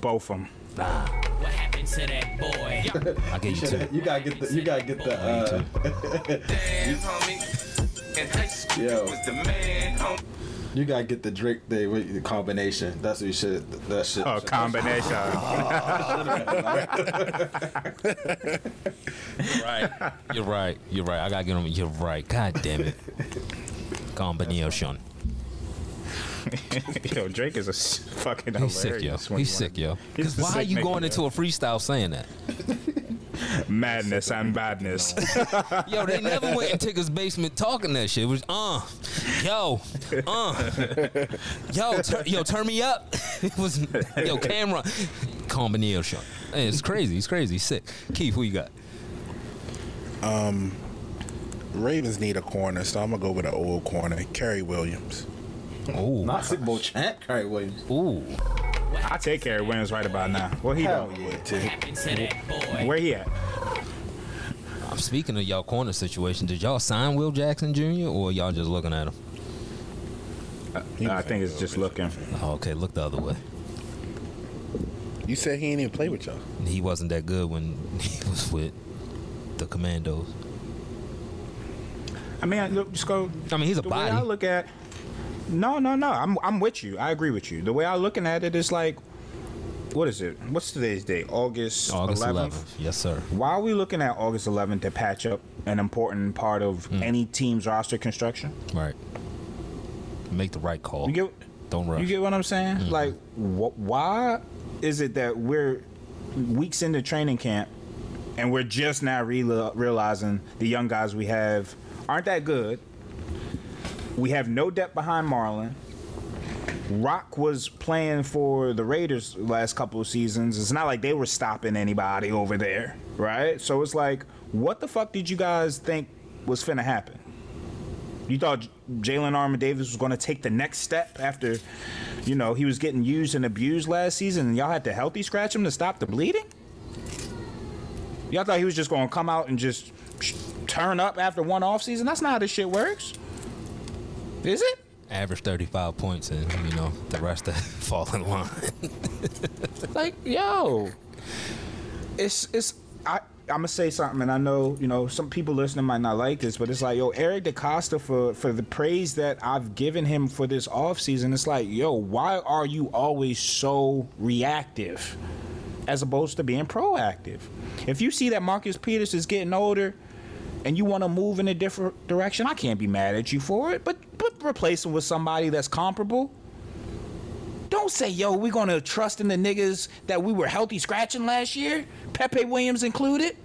Both of them. What happened to that boy? I gave you two. You gotta get the. You gotta get the. I you Uh, two. damn, homie. In high school, Yo. you was the man, homie. you gotta get the Drake the, what- the combination. That's what you should. That shit. A combination. Right. You're right. You're right. I gotta get him. You're right. God damn it. Combination. yo, Drake is a fucking He's hilarious. sick, yo. when He's you sick, wanna- yo. He's Because the why are you going yo. into a freestyle saying that? madness and badness? Yo, they never went in Tigger's basement talking that shit. It was uh, yo, uh, yo, tur- yo, turn me up. it was yo, camera combination. Hey, It's crazy. It's crazy. He's sick. Keith, who you got? Um, Ravens need a corner, so I'm gonna go with an old corner, Cary Williams. Ooh, Not Super Bowl champ, Kyrie Williams. ooh. I take care of Williams right about now. What he Hell doing? yeah. What happened to that boy? Where he at? I'm speaking of y'all corner situation. Did y'all sign Will Jackson Jr. or y'all just looking at him? Uh, I think it's just looking. Oh, okay, look the other way. You said he ain't even play with y'all. He wasn't that good when he was with the Commanders. I mean, I- look, just go. I mean, he's a the way I look at. No, no, no. I'm I'm with you. I agree with you. The way I'm looking at it is like, what is it? What's today's date? August August 11th. 11th. Yes, sir. Why are we looking at August 11th to patch up an important part of Hmm. any team's roster construction? Right. Make the right call. You get Don't rush. you get what I'm saying? Mm-hmm. Like, wh- why is it that we're weeks into training camp and we're just now real- realizing the young guys we have aren't that good? We have no depth behind Marlon. Rock was playing for the Raiders last couple of seasons. It's not like they were stopping anybody over there, right? So it's like, what the fuck did you guys think was finna happen? You thought Jalyn Armour-Davis was going to take the next step after, you know, he was getting used and abused last season, and y'all had to healthy scratch him to stop the bleeding? Y'all thought he was just going to come out and just turn up after one off season? That's not how this shit works. Is it? Average 35 points, and you know the rest of fall in line. like yo it's it's i i'm gonna say something and i know you know some people listening might not like this but it's like yo eric DeCosta for for the praise that i've given him for this offseason it's like yo why are you always so reactive as opposed to being proactive if you see that marcus peters is getting older and you want to move in a different direction i can't be mad at you for it but replace him with somebody that's comparable don't say, yo, we're gonna trust in the niggas that we were healthy scratching last year, Pepe Williams included.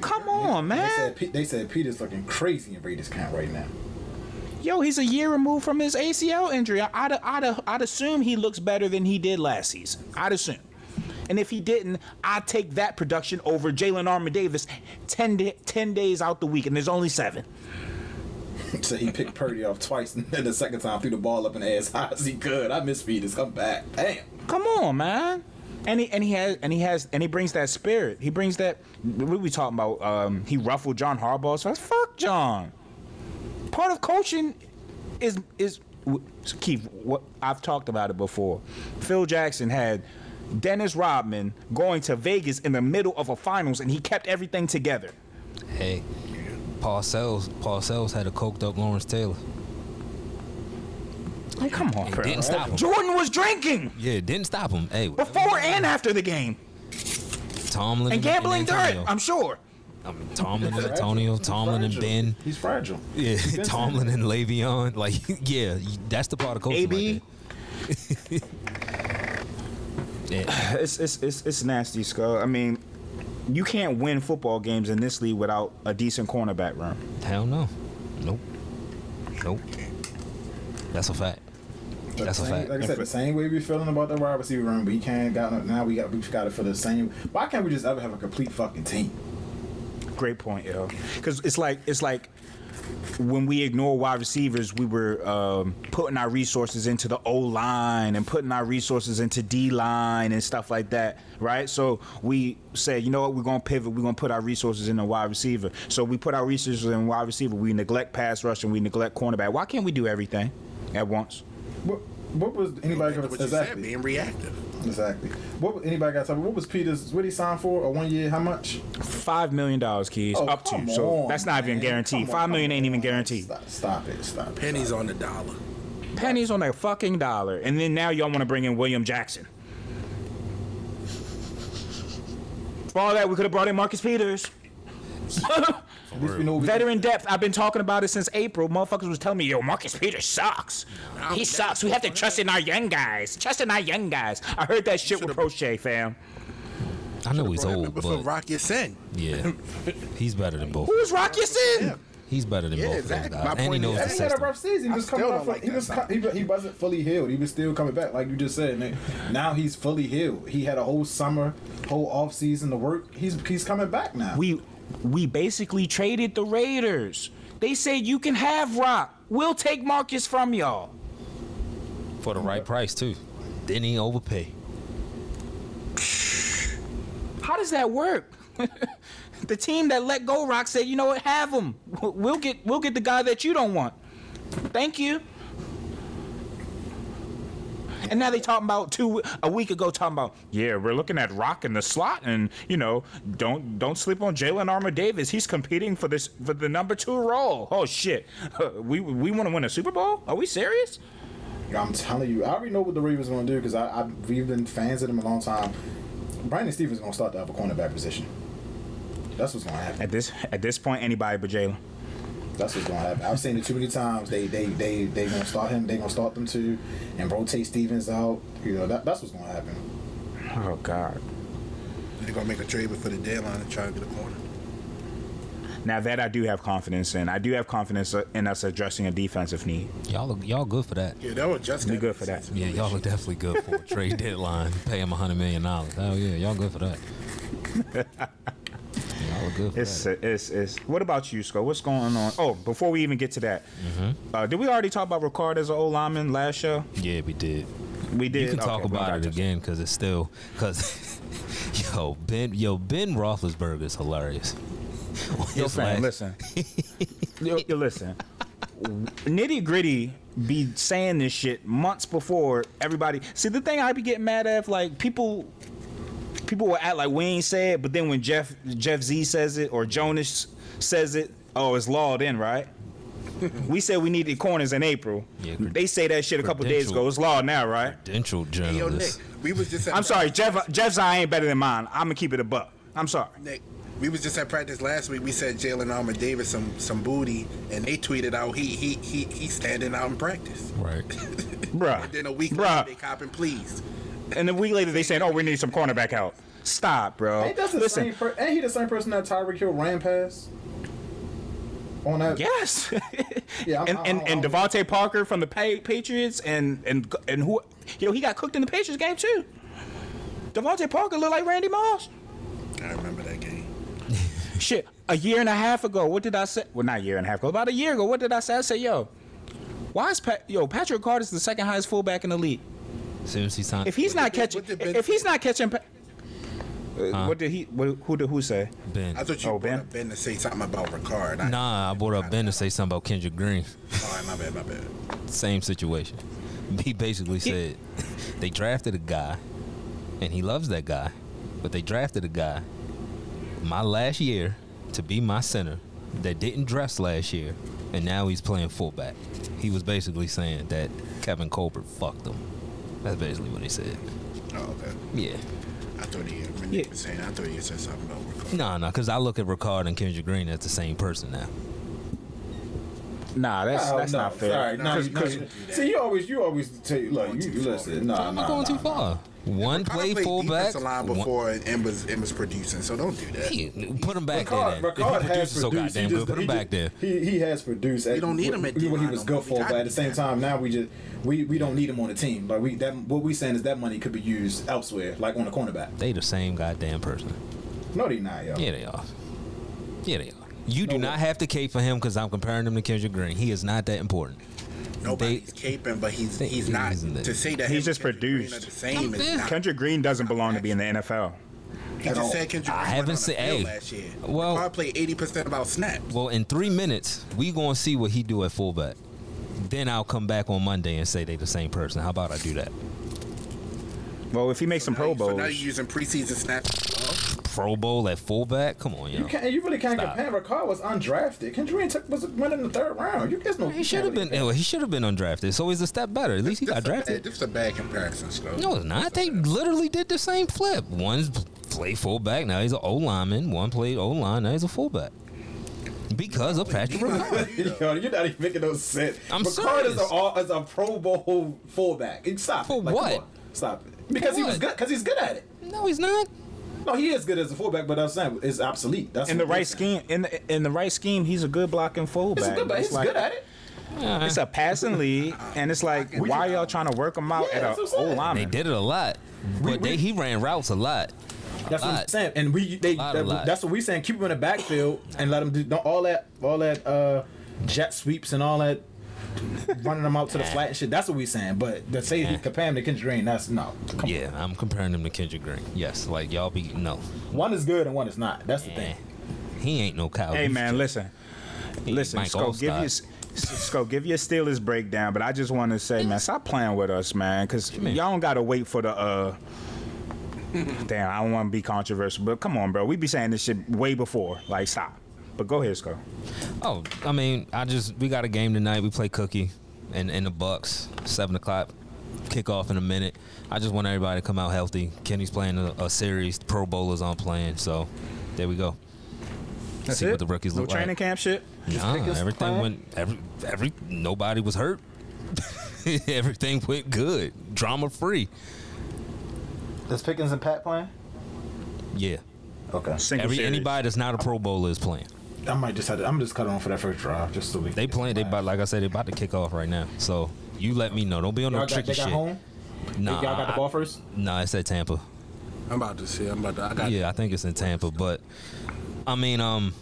Come on, They man. said, Pe- they said Peter's looking crazy in Raiders camp right now. Yo, he's a year removed from his ACL injury. I'd, I'd, I'd assume he looks better than he did last season. I'd assume. And if he didn't, I'd take that production over Jalyn Armour-Davis 10, 10 days out the week, and there's only seven. So he picked Purdy off twice, and then the second time threw the ball up in the air as high as he could. I miss Peters. Come back, damn. Come on, man. And he and he has and he has and he brings that spirit. He brings that. What we talking about? Um, he ruffled John Harbaugh. So fuck John. Part of coaching is is Keith. What I've talked about it before. Phil Jackson had Dennis Rodman going to Vegas in the middle of a finals, and he kept everything together. hey, Parcells, Paul Sells had a coked up Lawrence Taylor. Like, come on, bro. Didn't stop him. Jordan was drinking Yeah, didn't stop him. Hey, before and after the game, Tomlin and gambling during. Antonio. I'm sure. I mean, Tomlin and Antonio, Tomlin and Ben. He's fragile. Yeah, He's Tomlin and Le'Veon. Like, yeah, that's the part of coaching. AB. Right there. yeah. It's it's it's, it's nasty, Skull. I mean, you can't win football games in this league without a decent cornerback room. Hell no. Nope. Nope. That's a fact. Like That's a fact. Like I said, the same way we feeling about the wide receiver room, we can't got now we got we've got it for the same. Why can't we just ever have a complete fucking team? Great point, yo. Because it's like it's like when we ignore wide receivers, we were um, putting our resources into the O line and putting our resources into D line and stuff like that, right? So we said, you know what, we're gonna pivot. We're gonna put our resources in the wide receiver. So we put our resources in wide receiver. We neglect pass rush and we neglect cornerback. Why can't we do everything at once? What what was anybody gonna what you said, exactly being reactive. Exactly? What anybody got to tell? What was Peters? What he signed for? A one year? How much? Five million dollars, keys, Oh, up to. come So that's not even guaranteed. Come on, Five million come ain't even guaranteed. Stop, stop it! Stop it! Pennies stop on the dollar. Pennies on a fucking dollar, and then now y'all want to bring in William Jackson. For all that, we could have brought in Marcus Peters. it. At least we know we Veteran depth. I've been talking about it since April. Motherfuckers was telling me, yo, Marcus Peters sucks. He sucks. We have to trust in our young guys. Trust in our young guys. I heard that shit with Prochet, fam. I know he's old, but Rock your sin. yeah, he's better than both. Who's Rock Sin? He's better than Yeah, both exactly. of those My guys, and he point is- knows the And he had a system. rough season. He I was still coming don't off. like he that was co- he, he wasn't fully healed. He was still coming back, like you just said. And now he's fully healed. He had a whole summer, whole off season to work. He's he's coming back now. We we basically traded the Raiders. They said you can have Rock. We'll take Marcus from y'all. for the right price too. Didn't he overpay? How does that work? the team that let go Rock said, you know what, have him. We'll get we'll get the guy that you don't want. Thank you. And now they talking about two a week ago talking about yeah we're looking at Rock in the slot and you know don't don't sleep on Jalyn Armour-Davis he's competing for this for the number two role. Oh shit. We we want to win a Super Bowl? Are we serious? I'm telling you, I already know what the Ravens are going to do because I, I we've been fans of them a long time. Brandon Stephens is going to start to have a cornerback position. That's what's going to happen. at this at this point anybody but Jalyn That's what's going to happen. I've seen it too many times. They they they they going to start him. They going to start them too, and rotate Stephens out. You know that that's what's going to happen. oh God They're gonna make a trade before the deadline and try to get a corner. Now that I do have confidence in, I do have confidence uh, in us addressing a defensive need. Y'all look, y'all good for that. Yeah, that was just We good for that. Yeah, y'all are definitely good for a trade deadline. Pay him a hundred million dollars. Hell yeah, y'all good for that. y'all good It's, that. it's, it's. What about you, Sco? What's going on? Oh, before we even get to that, Mm-hmm. uh, did we already talk about Ricard as an old lineman last show? Yeah, we did. We did. You can talk Okay, well, about it again because it's still because yo Ben yo Ben Roethlisberger is hilarious. Yo, fam, listen. yo, yo, listen. Nitty gritty be saying this shit months before everybody. See, the thing I be getting mad at, like people, people will act like we ain't say it, but then when Jeff Jeff Z says it or Jonas says it, oh, it's lawed in, right? we said we needed corners in April. Yeah, they say that shit a couple days ago. It's law now, right? Credential Hey, yo, Nick, we was just. I'm sorry, practice- Jeff. Jeff's eye ain't better than mine. I'm gonna keep it a buck. I'm sorry. Nick, we was just at practice last week. We said Jalyn Armour-Davis some some booty, and they tweeted out he he he he's standing out in practice. Right. Bruh. And then a week Bruh. later, they copping pleased. And a week later, they saying, "Oh, we need some cornerback help." Stop, bro. Ain't that the Listen, same? Per- ain't he the same person that Tyreek Hill ran past? On that, yes. Yeah, I'm- and I'm- and, I'm- and DeVante Parker from the Patriots, and and and who, you know, he got cooked in the Patriots game too. DeVante Parker looked like Randy Moss. I remember that game. Shit, a year and a half ago, what did I say? Well, not a year and a half ago, about a year ago, what did I say? I said, yo, why is Pat, yo Patrick Ricard's the second highest fullback in the league? As soon as he signed, If he's not catching, what did Ben if he's not catching, pa- uh, what did he? What, who did who say? Ben. I thought you Oh, brought Ben? up Ben to say something about Ricard. I, Nah, I brought up Ben to say something about Kendrick Green. All right, my bad, my bad. Same situation. He basically said they drafted a guy, and he loves that guy, but they drafted a guy my last year to be my center that didn't dress last year, and now he's playing fullback. He was basically saying that Kevin Colbert fucked him. That's basically what he said. Oh, okay. Yeah. I thought he when Yeah. Nick was saying. I thought he said something about Ricard. No, no, because I look at Ricard and Kendrick Green as the same person now. Nah, that's Oh, that's no, not fair. Sorry, no, Cause- you- no, 'cause- you- see, you always, you always take like you, you listen. Nah, I'm not going nah, too nah. far. One Ricard play played fullback. defensive line one- before and was and was producing, so don't do that. Hey, put him back Ricard, there. Then. Ricard he has produces so produced. goddamn he good, put him he back there. He he has produced. at- don't need him at when, when he was good for, but at the same D-line. time now we just we, we don't need him on the team. Like we that what we saying is that money could be used elsewhere, like on a cornerback. They the same goddamn person. No, they not, yo. Yeah, they are. Yeah, they are. You do No not have to cape for him because I'm comparing him to Kendrick Green. He is not that important. Nobody's caping, but he's They- he's not he's to say that He's just Kendrick produced. Are the same is not. Kendrick Green doesn't belong to be in the NFL. He just said Kendrick I Green haven't went on the seen- field hey, last year. well- I played eighty percent about snaps. Well, in three minutes, we gonna see what he do at fullback. Then I'll come back on Monday and say they the same person. How about I do that? Well, if he makes some Pro Bowl. So now you're using preseason snaps. Pro Bowl at fullback? Come on, You can't. You really can't Stop. compare. Ricard was undrafted. Kendrick took, was went in the third round. You guys know He should have been. well, He should have been undrafted. So he's a step better. At least he got This bad- drafted. This is a bad comparison, Scott. No, it's not. They literally did the same flip. One's played fullback. Now he's an O lineman. One played O line. Now he's a fullback. Because of Patrick Ricard. Yo, you're not even making no sense. I'm Ricard is a, is a Pro Bowl fullback. Stop. For it. Like, what? Stop it. Because he was good. Because he's good at it. No, he's not. No, he is good as a fullback, but I'm saying it's obsolete. That's in the right scheme, in the, in the right scheme, he's a good blocking fullback. He's good, but It's he's like- good at it. It's a passing league, and it's like, why are y'all trying to work him out Yeah, at that's a what I'm O saying. They did it a lot, but we- they, he ran routes a lot. That's what I'm saying. And we they Lot, a that- lot. that's what we saying. Keep him in the backfield and let him do all that all that uh, jet sweeps and all that running them out to the flat and shit. That's what we saying. But to say he compare him to Kendrick Green, that's no. Come Yeah, I'm comparing him to Kendrick Green. Yes, like y'all be no. One is good and one is not. That's the thing. He ain't no Kyle. Hey man, Juszczyk. listen, listen, Mike Sco, give Alstott. you, Sco, give your Steelers breakdown. But I just want to say, man, stop playing with us, man, because you mean? y'all don't gotta wait for the. uh Damn, I don't want to be controversial, but come on, bro. We be saying this shit way before. Like, stop. But go ahead, Sco. Oh, I mean, I just we got a game tonight. We play Cookie and and the Bucks. Seven o'clock, kickoff in a minute. I just want everybody to come out healthy. Kenny's playing a, a series. Pro Bowlers on playing. So there we go. That's See it. what the rookies no look training like. camp shit. Nah, everything plan. went. Every every nobody was hurt. everything went good, drama free. Does Pickens and Pat playing? Yeah. Okay. Single Every series. anybody that's not a Pro Bowler is playing. I might just have to. I'm just cut on for that first drive, just so we. They playing. They about like I said, they about to kick off right now. So you let me know. Don't be on no Y'all got, tricky they got shit. home. Nah, y'all got the ball first. Nah, it's at Tampa. I'm about to see. I'm about to. I got. Yeah, I think it's in Tampa. But I mean, um,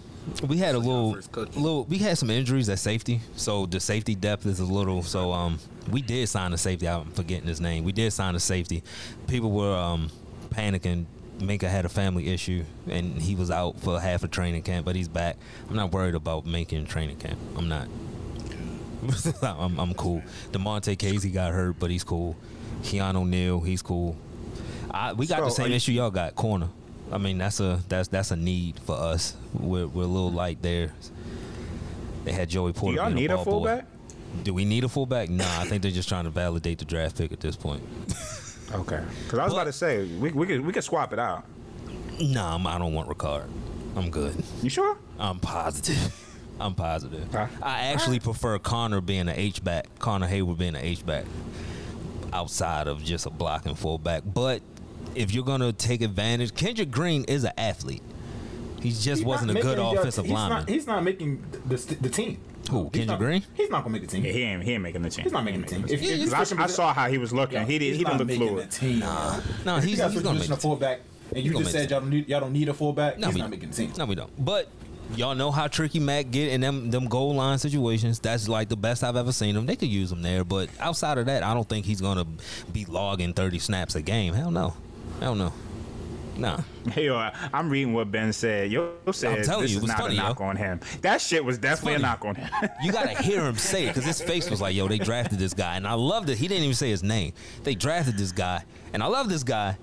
we had a little, little. We had some injuries at safety, so the safety depth is a little. So um, we did sign a safety. I'm forgetting his name. We did sign a safety. People were um panicking. Minkah had a family issue, and he was out for half a training camp, but he's back. I'm not worried about Minkah in training camp. I'm not. I'm, I'm cool. Damontae Kazee got hurt, but he's cool. Keanu Neal, he's cool. I, we got So, the same you- issue y'all got, corner. I mean, that's a that's that's a need for us. We're we're a little light there. They had Joey Porter. Do y'all need a ball boy. fullback? Do we need a fullback? Nah, I think they're just trying to validate the draft pick at this point. Okay. Because I was about to say we we could we could swap it out. Nah, I'm, I don't want Ricard. I'm good. You sure? I'm positive. I'm positive. Okay. I actually prefer Connor being an H back, Connor Heyward being an H back, outside of just a blocking fullback. But if you're gonna take advantage, Kendrick Green is an athlete. He just He's wasn't a good making your- offensive he's lineman. Not, he's not making the, the, the team. Who, He's Kendrick not- Green? He's not gonna make the team. Yeah, he ain't he ain't making the team. He's not making the team. If, Yeah, if he's I, I saw how he was looking. Yeah, he did. he's He didn't not look making fluid. The team. No, If he's- you he's gonna position make to fullback, and you just said y'all don't need y'all don't need a fullback. No, he's we not making the team. No, we don't. But y'all know how tricky Matt get in them them goal line situations. That's like the best I've ever seen him. They could use him there, but outside of that, I don't think he's gonna be logging 30 snaps a game. Hell no. Hell no. Nah. Hey, yo, I'm reading what Ben said. Yo said telling this you, it is was not funny, a knock yo. on him. That shit was definitely a knock on him. You gotta hear him say it because his face was like, "Yo, they drafted this guy," and I loved it. He didn't even say his name. They drafted this guy, and I love this guy,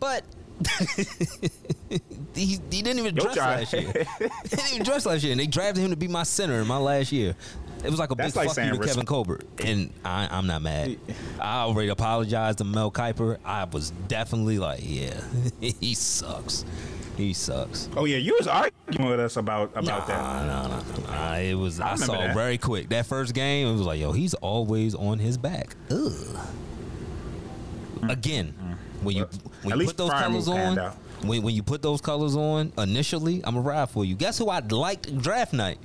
but he, he didn't even Yo, dress John. last year. he didn't even dress last year, and they drafted him to be my center in my last year. It was like a That's big like fuck you to Kevin Colbert, and I, I'm not mad. I already apologized to Mel Kiper. I was definitely like, yeah, he sucks. He sucks. oh yeah, you was arguing with us about about Nah, that. no, no, no, no. It was. I, remember saw that. very quick that first game. It was like, yo, he's always on his back. Ugh. Again, when you when Mm. At you put those colors on, out. when when you put those colors on initially, I'm a ride for you. Guess who I liked draft night?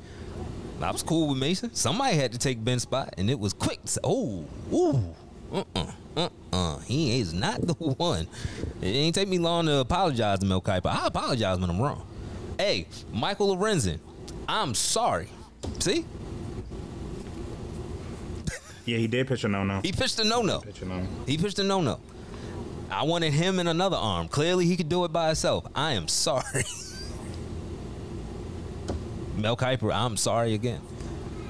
I was cool with Mason. Somebody had to take Ben's spot, and it was quick. So- Oh, ooh, uh, uh, uh, uh. He is not the one. It ain't take me long to apologize to Mel Kiper. I apologize when I'm wrong. Hey, Michael Lorenzen, I'm sorry. See, Yeah, he did pitch a no no. he pitched a no-no. Pitch a no. He pitched a no-no. I wanted him in another arm. Clearly, he could do it by himself. I am sorry. Mel Kiper, I'm sorry again.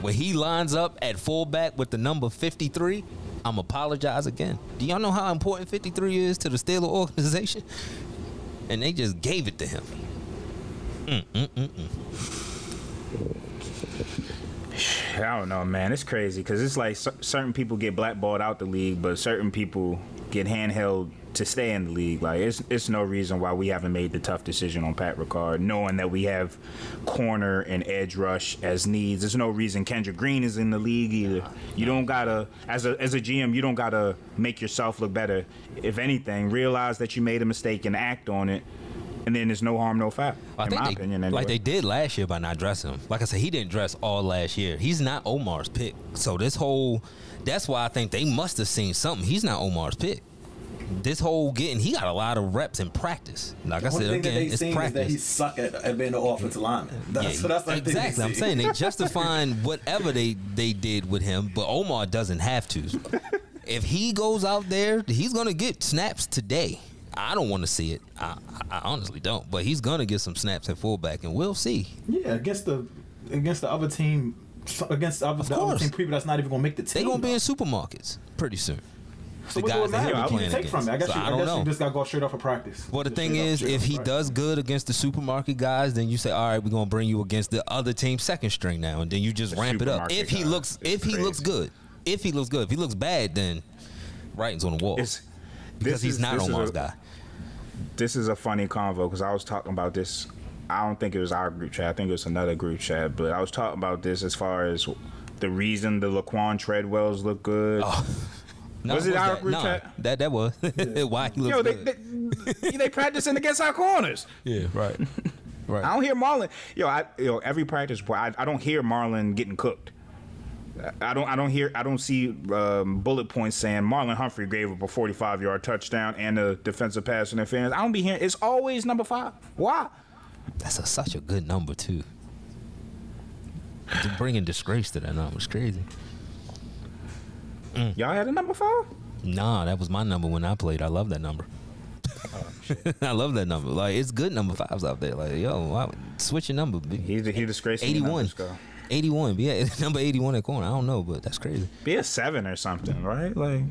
When he lines up at fullback with the number 53, I'm apologize again. Do y'all know how important 53 is to the Steeler organization? And they just gave it to him. Mm, mm, mm, I don't know, man. It's crazy because it's like cer- certain people get blackballed out the league, but certain people get handheld to stay in the league. Like it's it's no reason why we haven't made the tough decision on Pat Ricard, knowing that we have corner and edge rush as needs. There's no reason Kendra Green is in the league either. You don't gotta as a as a GM, you don't gotta make yourself look better. If anything, realize that you made a mistake and act on it. And then there's no harm, no foul. I in think my they, opinion, anyway. like they did last year by not dressing him. Like I said, he didn't dress all last year. He's not Omar's pick. So this whole, that's why I think they must have seen something. He's not Omar's pick. This whole getting, he got a lot of reps in practice. Like I said thing that again, they it's seen is that he suck at, at being the offensive lineman. That's, Yeah, so that's like exactly. I'm saying they justifying whatever they they did with him, but Omar doesn't have to. if he goes out there, he's gonna get snaps today. I don't want to see it. I, I honestly don't. But he's gonna get some snaps at fullback, and we'll see. Yeah, against the against the other team, against the other, the other team people that's not even gonna make the team. They team. gonna be in supermarkets pretty soon. So the what do guys it that matter? he'll be can playing you take from it? I guess, against. you, I I don't guess know. you just gotta go straight off of practice. Well, the Just thing straight off- is, if he practice. does good against the supermarket guys, then you say, "All right, we're gonna bring you against the other team second string now," and then you just The ramp it up. If he looks, is if he looks good, if he looks good, if he looks bad, then writing's on the wall It's- because he's is- not this is Omar's a- guy. This is a funny convo because I was talking about this. I don't think it was our group chat. I think it was another group chat. But I was talking about this as far as the reason the Laquon Treadwells look good. Oh. No, Was it our that? group Nah, chat? That that was why he looks Yo, they, good. they, they practicing against our corners. yeah, right. Right. I don't hear Marlon. Yo, I, yo, every practice I, I don't hear Marlon getting cooked. I don't. I don't hear. I don't see um, bullet points saying Marlon Humphrey gave up a 45 yard touchdown and a defensive pass interference. I don't be hearing. It's always number five. Why? That's a, such a good number too. To bringing disgrace to that number is crazy. Y'all had a number five? Nah, that was my number when I played. I love that number. I love that number. Like it's good number fives out there. Like yo, wow, switch your number. b- He he disgraced me 81. Be go. 81. Yeah, number 81 at corner. I don't know, but that's crazy. Be a seven or something, right? Like,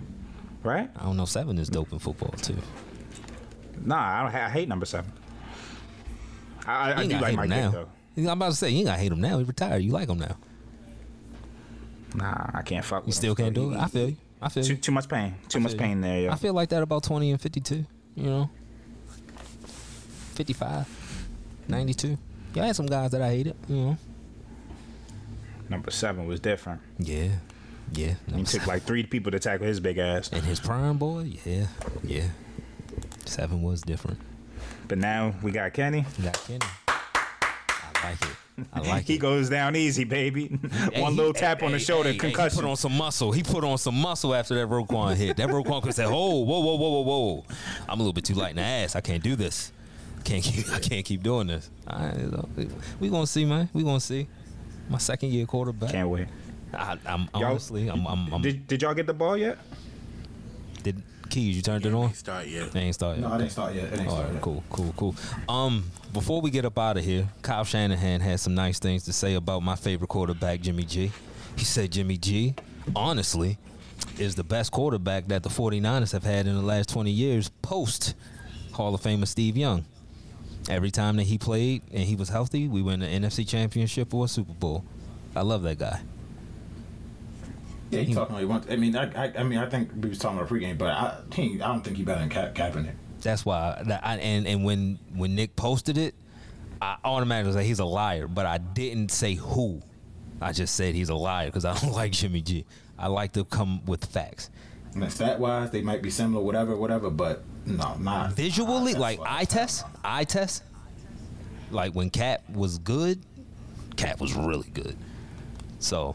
right? I don't know. Seven is dope in football too. Nah, I don't. Ha- I hate number seven. I, I, I do like hate my kid now. though. I'm about to say you ain't gotta hate him now. He retired. You like him now. Nah, I can't fuck. You still him. can't do it. I feel you. I feel Too you. too much pain. Too much feel you. pain there. Yo. I feel like that about 20 and 52. You know, 55, 92. Yeah, I had some guys that I hated. You know. Number seven was different. Yeah, yeah. He took like three people to tackle his big ass. in his prime, boy. Yeah, yeah. Seven was different. But now we got Kenny. You got Kenny. I like it. I like it. He it. goes down easy, baby. Hey, One he- little hey, tap on the hey, shoulder, hey, hey, concussion. he put on some muscle. He put on some muscle after that Roquan hit. That Roquan could say, "Oh, whoa, whoa, whoa, whoa, whoa! I'm a little bit too light in the ass. I can't do this. Can't keep. I can't keep doing this. All right, we gonna see, man. We gonna see. My second year quarterback. Can't wait. I, I'm honestly, I'm, I'm, I'm Did, did y'all get the ball yet? did Keys, you turned it on? Start yet. They ain't started. No, I didn't start yet. It ain't All started right, yet. cool, cool, cool. Um, before we get up out of here, Kyle Shanahan had some nice things to say about my favorite quarterback, Jimmy G. He said Jimmy G, honestly, is the best quarterback that the 49ers have had in the last 20 years post Hall of Famer Steve Young. Every time that he played and he was healthy, we win the NFC Championship or a Super Bowl. I love that guy. Yeah, he talking. He wants. I mean, I, I, I mean, I think we was talking about pregame, but I, he, I don't think he better than Ka- Kaepernick. That's why. That I, and and when when Nick posted it, I automatically was like he's a liar, but I didn't say who. I just said he's a liar because I don't like Jimmy G. I like to come with facts. And stat wise, they might be similar, whatever, whatever. But no, not Visually, not like eye test, eye test. Like when Cap was good, Cap was really good. So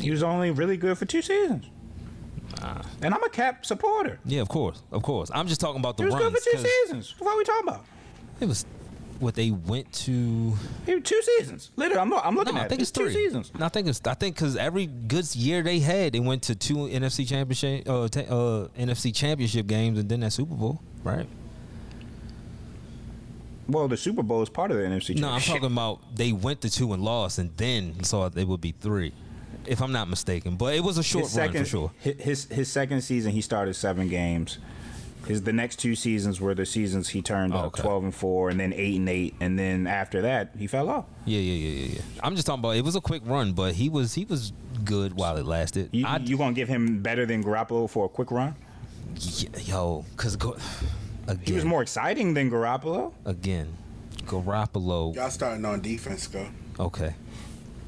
He was only really good for two seasons. and I'm a Cap supporter. yeah, of course, of course. I'm just talking about the He was runs. good for two seasons. What are we talking about? It was what they went to. Was two seasons. Literally, I'm, I'm looking No, at I think it. it's three. two seasons. No, I think it's. I think because every good year they had, they went to two NFC championship, uh, ta- uh, NFC championship games, and then that Super Bowl, right? Well, the Super Bowl is part of the NFC. No, I'm talking about they went to two and lost, and then saw it would be three, if I'm not mistaken. But it was a short his run second, for sure. His his second season, he started seven games. His the next two seasons were the seasons he turned Oh, okay. twelve and four, and then eight and eight, and then after that he fell off. Yeah, yeah, yeah, yeah, yeah. I'm just talking about it was a quick run, but he was he was good while it lasted. You, I, you gonna give him better than Garoppolo for a quick run? y- yo, cause go, again, He was more exciting than Garoppolo. again, Garoppolo. Y'all starting on defense, go. Okay.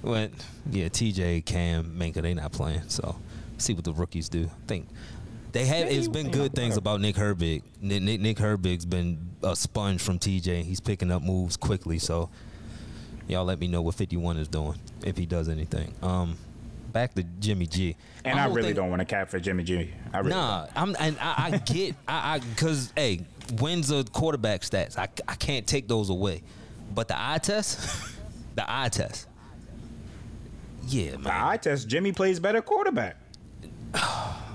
Well, yeah, TJ, Cam, Minkah, they not playing. So, see what the rookies do. I think they have. Yeah, It's you- been good things about Nick Herbig. Nick, Nick Nick Herbig's been a sponge from TJ. He's picking up moves quickly. So, y'all let me know what 51 is doing if he does anything. Um, back to Jimmy G. And My I really thing- don't want to cap for Jimmy G. I really Nah, I'm and I, I get I I because hey, wins are quarterback stats. I I can't take those away, but the eye test, the eye test. Yeah, don't. man. I test Jimmy plays better quarterback.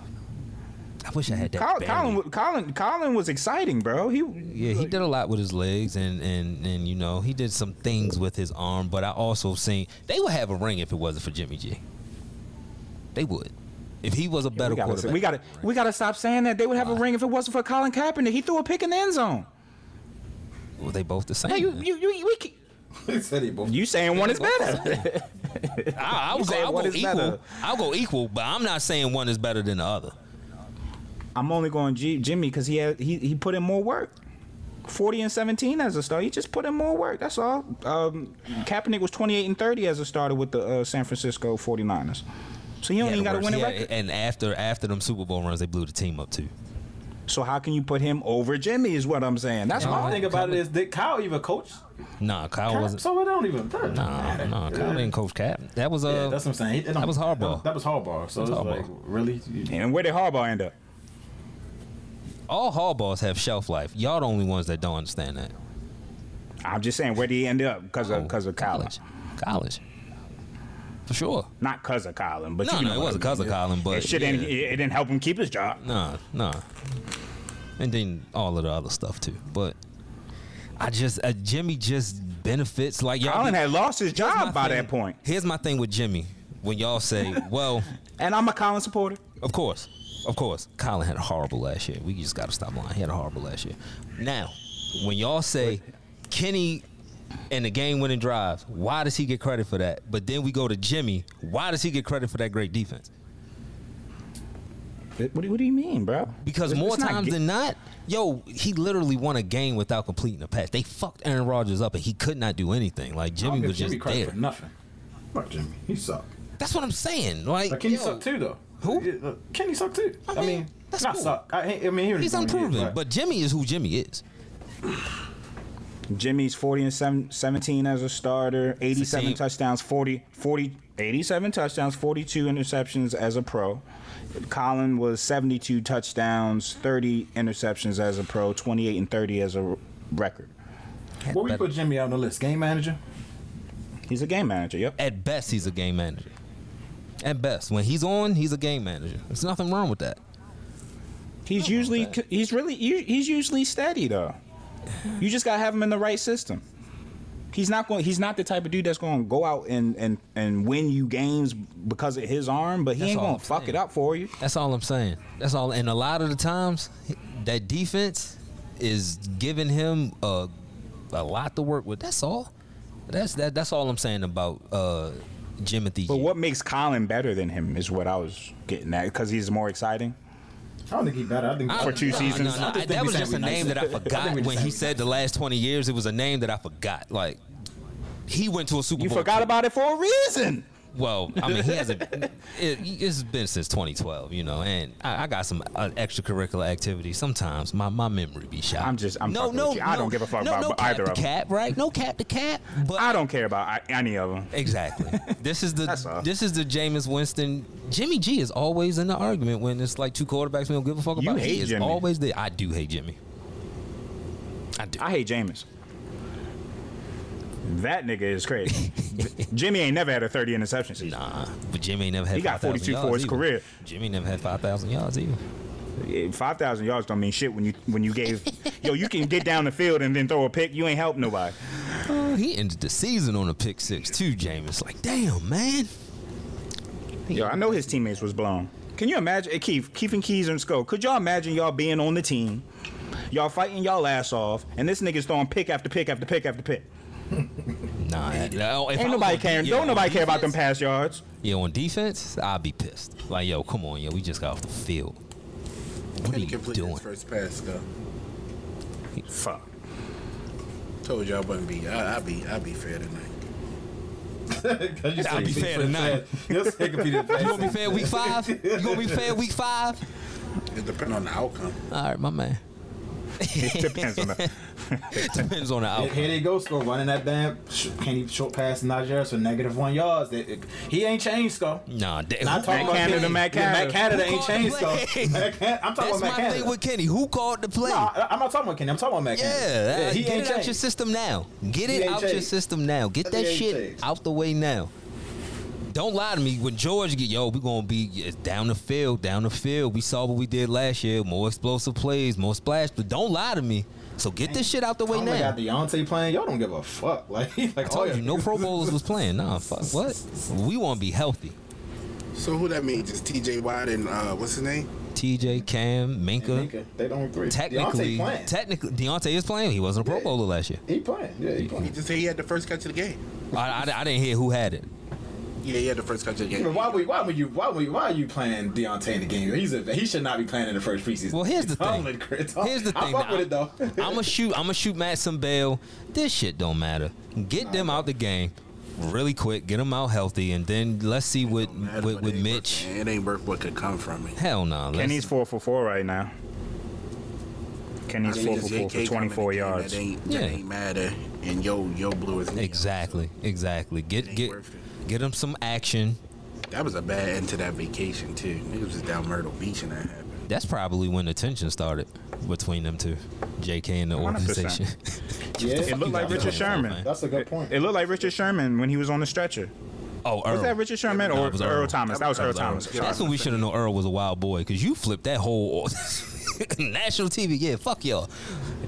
I wish I had that. Colin, Colin, Colin, Colin was exciting, bro. He yeah, he did a lot with his legs, and and and you know he did some things with his arm. But I also seen they would have a ring if it wasn't for Jimmy G. They would, if he was a better we gotta, quarterback. we gotta, we gotta stop saying that they would have a ring if it wasn't for Colin Kaepernick. He threw a pick in the end zone. well, they both the same. Hey, you, you, you, we, ke- He said he both. you saying one is better? I, I'll You go, I'll go equal. better. I'll go equal, but I'm not saying one is better than the other. I'm only going G, Jimmy because he had he he put in more work. 40 and 17 as a starter. He just put in more work. That's all. Um, Kaepernick was 28 and 30 as a starter with the uh, San Francisco 49ers. So he He only had got to win a worst- record. had- And after after them Super Bowl runs, they blew the team up too. So how can you put him over Jimmy? Is what I'm saying. That's My my thing about it is, did Kyle even coach? Nah, Kyle Cap? wasn't. So it don't even. that doesn't Nah, matter. nah, Kyle didn't coach Cap. That was uh. Yeah, that's what I'm saying. He- it don't- that was Harbaugh. That was Harbaugh. So it's like, really? You- And where did Harbaugh end up? All Harbaughs have shelf life. Y'all the only ones that don't understand that. I'm just saying, where did he end up? Because of because of college. College. For sure. Not because of Colin, but No, you no, know it wasn't because of Colin, but it, shit yeah. it, it didn't help him keep his job. Nah, nah. And then all of the other stuff too. But I just uh, Jimmy just benefits like y'all. Colin had lost his job by thing- that point. Here's my thing with Jimmy. When y'all say, well, And I'm a Colin supporter. of course, of course, Colin had a horrible last year. We just got to stop lying. He had a horrible last year. Now, when y'all say Kenny and the game winning drives, why does he get credit for that? But then we go to Jimmy. Why does he get credit for that great defense? What do, what do you mean, bro? Because It's- more it's not times ge- than not, yo, he literally won a game without completing a pass. They fucked Aaron Rodgers up, and he could not do anything. Like Jimmy was Jimmy just credit there. for nothing. Fuck Jimmy. He sucked. That's what I'm saying. Like, Like Kenny yo, sucked too, though. Who? Kenny sucked too. I mean, mean, that's not cool. suck. I, I mean, he he's unproven, but Jimmy is who Jimmy is. Jimmy's 40 and seven- 17 as a starter, 87 same- touchdowns, 40, 40, 87 touchdowns, 42 interceptions as a pro. Colin was 72 touchdowns, 30 interceptions as a pro, 28 and 30 as a record. Where we put Jimmy out on the list? Game manager. He's a game manager, yep. At best, he's a game manager. At best, when he's on, he's a game manager. There's nothing wrong with that. He's usually he's really he's usually steady though. You just gotta have him in the right system. He's not going. He's not the type of dude that's going to go out and, and, and win you games because of his arm, but he That's ain't all going I'm to fuck saying. it up for you. That's all I'm saying. That's all. And a lot of the times, that defense is giving him a, a lot to work with. That's all. That's that. That's all I'm saying about uh, Jimothy. But G. what makes Colin better than him is what I was getting at because he's more exciting. I don't think he better. I think I- for two no, seasons? No, no, I just that think was we just a saying name that I I forgot we when he we said the last 20 years. It was a name that I forgot. Like he went to a Super You Bowl. forgot about it for a reason. Well, I mean, he hasn't. It, it's been since 2012, you know, and I, I got some uh, extracurricular activities. Sometimes my, my memory be shot. I'm just- I'm no, no, you. I no, don't give a fuck no, about no cap either of 'em. cap, right? No cap to cap, but I don't care about any of them. Exactly. This is the this is the Jameis Winston. Jimmy G is always in the argument when it's like two quarterbacks we don't give a fuck You about. hate he is Jimmy. always there. I do hate Jimmy. I do. I hate Jameis. That nigga is crazy. Jimmy ain't never had a 30 interception season. Nah, but Jimmy ain't never had. He got 5,000 42 for his either. career. Jimmy never had five thousand yards either. Five thousand yards don't mean shit when you when you gave yo you can get down the field and then throw a pick you ain't help nobody. Oh, he ended the season on a pick six too. Jameis, like, damn man. Yo, I know his teammates was blown. Can you imagine, Keith, Keith and Keys and Sco? Could y'all imagine y'all being on the team, y'all fighting y'all ass off, and this nigga's throwing pick after pick after pick after pick? Nah, no, if Ain't nobody on de- Don't on nobody care about them pass yards. Yeah, on defense, I'd be pissed. Like, yo, come on, yo, we just got off the field. What are Kenny you completed doing? his first pass, go. Fuck. Told you I wouldn't be. I, I'd be. I'd be fair tonight. I'll be fair tonight. You'll say compete You gonna be fair week five? You gonna be fair week five? It depends on the outcome. All right, my man. It depends on the. Depends on the Here, outcome. here they go, score running that damn sh- Kenny short pass to Najee Harris for negative one yards. They- it- he ain't changed, score. Nah, da- Not talking about Canada, Kenny. Matt Yeah, Matt Canada. Canada ain't changed, score. play? Matt Can- I'm talking That's about my Matt Canada. thing with Kenny. Who called the play? No, I- I'm not talking about Kenny. I'm talking about Matt Canada. Yeah, he get ain't it out your system now. Get it ain't out your system now. Get That that shit changed. out the way now. Don't lie to me. When George get yo, we gonna be down the field, down the field. We saw what we did last year. More explosive plays, more splash. But don't lie to me. So get this shit out the way Oh my now. God, Diontae playing. Y'all don't give a fuck. Like, like I told you, no Pro Bowlers was playing. Nah, fuck what? We want to be healthy. So who that means? Just T.J. Watt and uh, what's his name? TJ, Cam, Minkah. Minkah, They don't agree. Technically, Diontae playing. technically, Diontae is playing. He wasn't a Pro Yeah. Bowler last year. he playing. Yeah, he He playing. just said he had the first catch of the game. I, I, I didn't hear who had it. Yeah, he had the first catch of the But game. why would why would you why would why are you playing Diontae in the game? He's a he should not be playing in the first preseason. Well, here's the Tomlin, thing. Chris, Here's the I thing. fuck with it though. I'm gonna shoot. I'm gonna shoot Matt some bail. This shit don't matter. Get them out the game really quick. Get them out healthy, and then let's see what with, with Mitch. worth- It ain't worth what could come from it. Hell no. let's- Kenny's four for four right now. Kenny's I four for four for 24 in the game, yards. That ain't, that Yeah. ain't matter. And yo, yo blew his knee. Exactly, exactly. Get get worth it. Get him some action. That was a bad end to that vacation too. Niggas was down Myrtle Beach and that happened. That's probably when the tension started between them two, JK and the 100%. organization. Yeah, It looked like Richard going on. Sherman. that's a good point. It looked like Richard Sherman when he was on the stretcher. oh, Earl. Was that Richard Sherman No, or it was Earl, Earl. Thomas? That was Earl Thomas. That's when we should have known Earl was a wild boy because you flipped that whole national TV. Yeah, fuck y'all.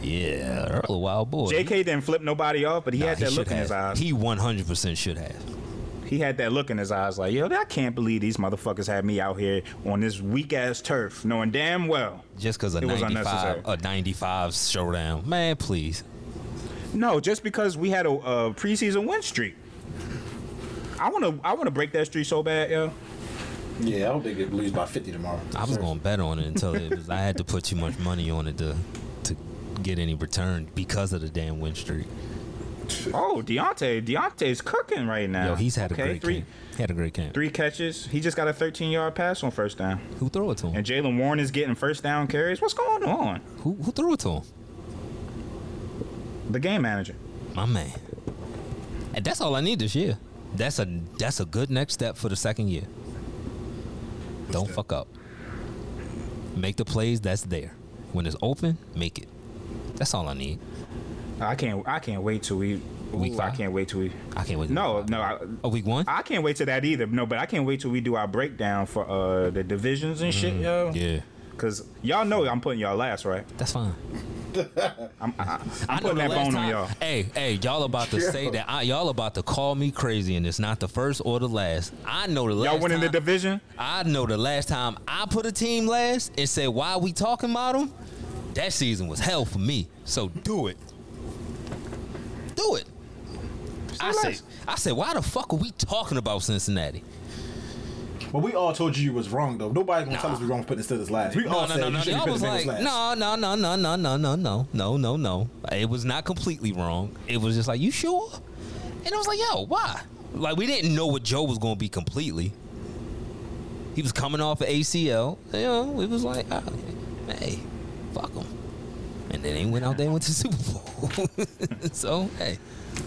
Yeah, Earl a wild boy. JK didn't flip nobody off, but he Nah, had that should look in have. his eyes. He 100% should have. He had that look in his eyes like, yo, I can't believe these motherfuckers had me out here on this weak ass turf, knowing damn well. Just because a 95, a 95 showdown. Man, please. No, just because we had a, a preseason win streak. I wanna I wanna break that streak so bad, yo. Yeah, I hope they get lose by 50 tomorrow. I was going to bet on it until it was, I had to put too much money on it to to get any return because of the damn win streak. Oh, Diontae, Diontae's cooking right now. Yo, he's had a great three, camp. He had a great camp. Three catches. He just got a 13 yard pass on first down. Who threw it to him? And Jaylen Warren is getting first down carries. What's going on? Who, who threw it to him? The game manager. My man. And that's all I need this year. That's a that's a good next step for the second year. Don't fuck up. Make the plays that's there. When it's open, make it. That's all I need. I can't. I can't wait till we. Week Ooh, I can't wait till we. I can't wait. to- No, no. I, A week one? I can't wait to that either. No, but I can't wait till we do our breakdown for uh the divisions and shit, yo. Mm, yeah. Cause y'all know I'm putting y'all last, right? That's fine. I'm, I, I I'm putting that last bone on y'all. Hey, hey, y'all about to say that I, y'all about to call me crazy, and it's not the first or the last. I know the last. Y'all winning the division? I know the last time I put a team last and said why we talking about them. That season was hell for me. So do it. Do it. I said. I said, why the fuck are we talking about Cincinnati? But we all told you you was wrong, though. Nobody's going to tell us we're wrong for putting Steelers last. We No, all no, said no, you no. should be Y'all putting was like, last. no, no, no, no, no, no, no, no, no, no, no. It was not completely wrong. It was just like, you sure? And I was like, yo, why? Like we didn't know what Joe was going to be completely. He was coming off of ACL. You know, it was like, ah, hey, fuck him. And then they went out there and went to the Super Bowl. so hey,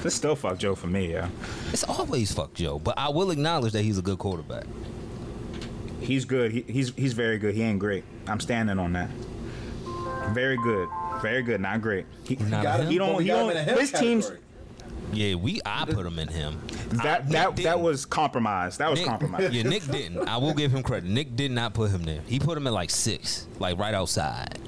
This still fuck Joe for me, yeah. it's always fuck Joe. But I will acknowledge that he's a good quarterback. He's good. He, he's he's very good. He ain't great. I'm standing on that. Very good. Very good. Not great. He, Not Got him? him, he don't. He got don't. in a His teams. Yeah, we I put him in him. That Nick that that didn't. was compromised. That was Nick, compromised. Yeah, Nick didn't. I will give him credit. Nick did not put him there. He put him at like six, like right outside.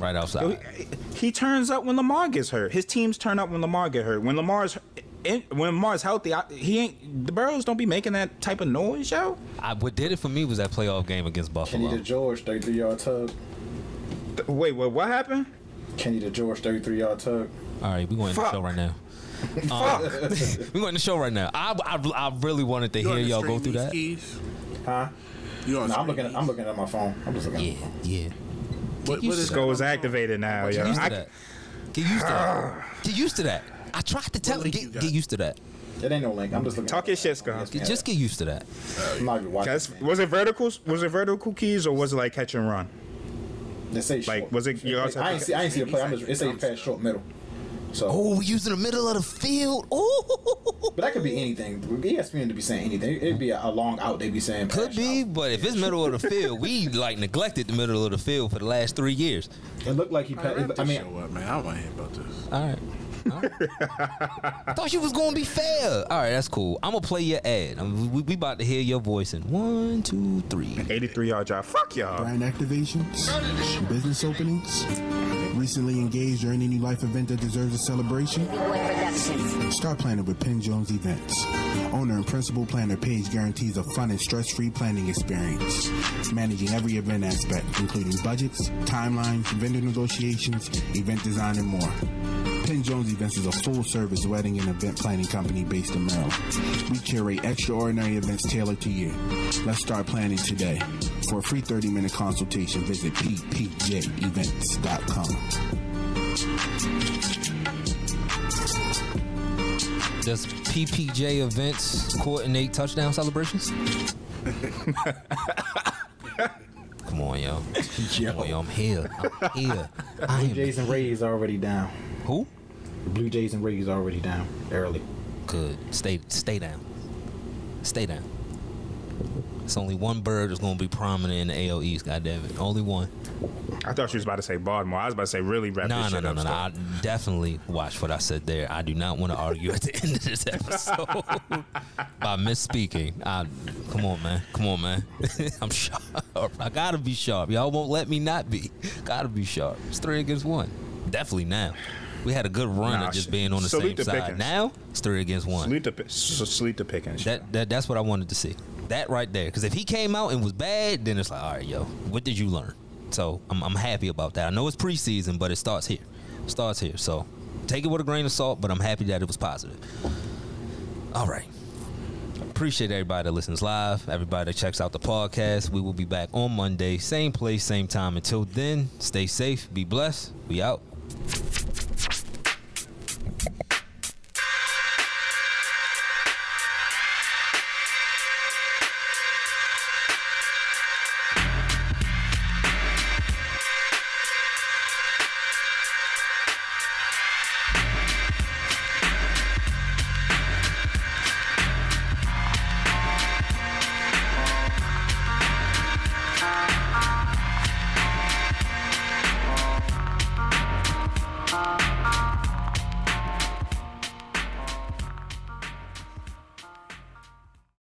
Right outside. he, he turns up when Lamar gets hurt. His teams turn up when Lamar get hurt. When Lamar's in, when Lamar's healthy, I, he ain't. The Burrows don't be making that type of noise, yo. I, what did it for me was that playoff game against Kenny Buffalo. the George, 33 yard tug. Th- Wait, what? What happened? Kenny the George, 33 yard tug. All right, we going to the show right now. Uh, we going to the show right now. I, I, I really wanted to You hear on the y'all go stream through these that. keys? Huh? You on No, I'm looking. At. I'm looking at my phone. I'm just looking. Yeah, at my phone. yeah. What, used what to is that. Go activated now, Get yo. used to I- that. Get used to that. Get used to that. I tried to tell him, you get, get used to that. It ain't no link. I'm just looking. Talk your shit, phone. Scott. Yes, Just get used to that. I'm not even watching. That's, was it verticals? Was it vertical keys or was it like catch and run? They say like, short. was it- you also I ain't see. I ain't see the play. I'm just. It say pass short middle. So, Oh, we used in the middle of the field. Oh, but that could be anything. ESPN to be saying anything. It'd be a, a long out. They'd be saying could be, out. but if it's middle of the field, we like neglected the middle of the field for the last three years. It looked like he. Pa- Wrap I this mean, show up, man. I don't want to hear about this. All right. All right. I thought you was gonna be fair. All right, that's cool. I'm gonna play your ad. I'm, we, we about to hear your voice in one, two, three. 83 yard drive. Fuck y'all. Brand activations, business openings, recently engaged or any new life event that deserves a celebration. Start planning with Penn Jones Events. Owner and principal planner Page guarantees a fun and stress-free planning experience, managing every event aspect, including budgets, timelines, vendor negotiations, event design, and more. Penn Jones Events is a full-service wedding and event planning company based in Maryland. We curate extraordinary events tailored to you. Let's start planning today. For a free 30-minute consultation, visit ppjevents.com. Does PPJ events coordinate touchdown celebrations? Come on, yo. Yo. Come on, yo. I'm here. I'm here. I Blue am Jays and Rays already down. Who? The Blue Jays and Rays already down early. Good. Stay stay down. Stay down. It's only one bird that's gonna be prominent in the AL East, goddamn it. Only one. I thought she was about to say Baltimore. I was about to say really wrap No, this no, shit no, up. no, no. Scott. I definitely watch what I said there. I do not want to argue at the end of this episode by misspeaking. I, come on, man. Come on, man. I'm sharp. I gotta be sharp. Y'all won't let me not be. Gotta be sharp. It's three against one. Definitely now. We had a good run Nah, of just being on the salute same to side. Pickens. Now it's three against one. Sleep the pi- so sleep the Pickens. That, that that's what I wanted to see. That right there. Because if he came out and was bad, then it's like, all right, yo, what did you learn? So I'm, I'm happy about that. I know it's preseason, but it starts here. It starts here. So take it with a grain of salt, but I'm happy that it was positive. All right. Appreciate everybody that listens live, everybody that checks out the podcast. We will be back on Monday, same place, same time. Until then, stay safe, be blessed. We out. Thank you.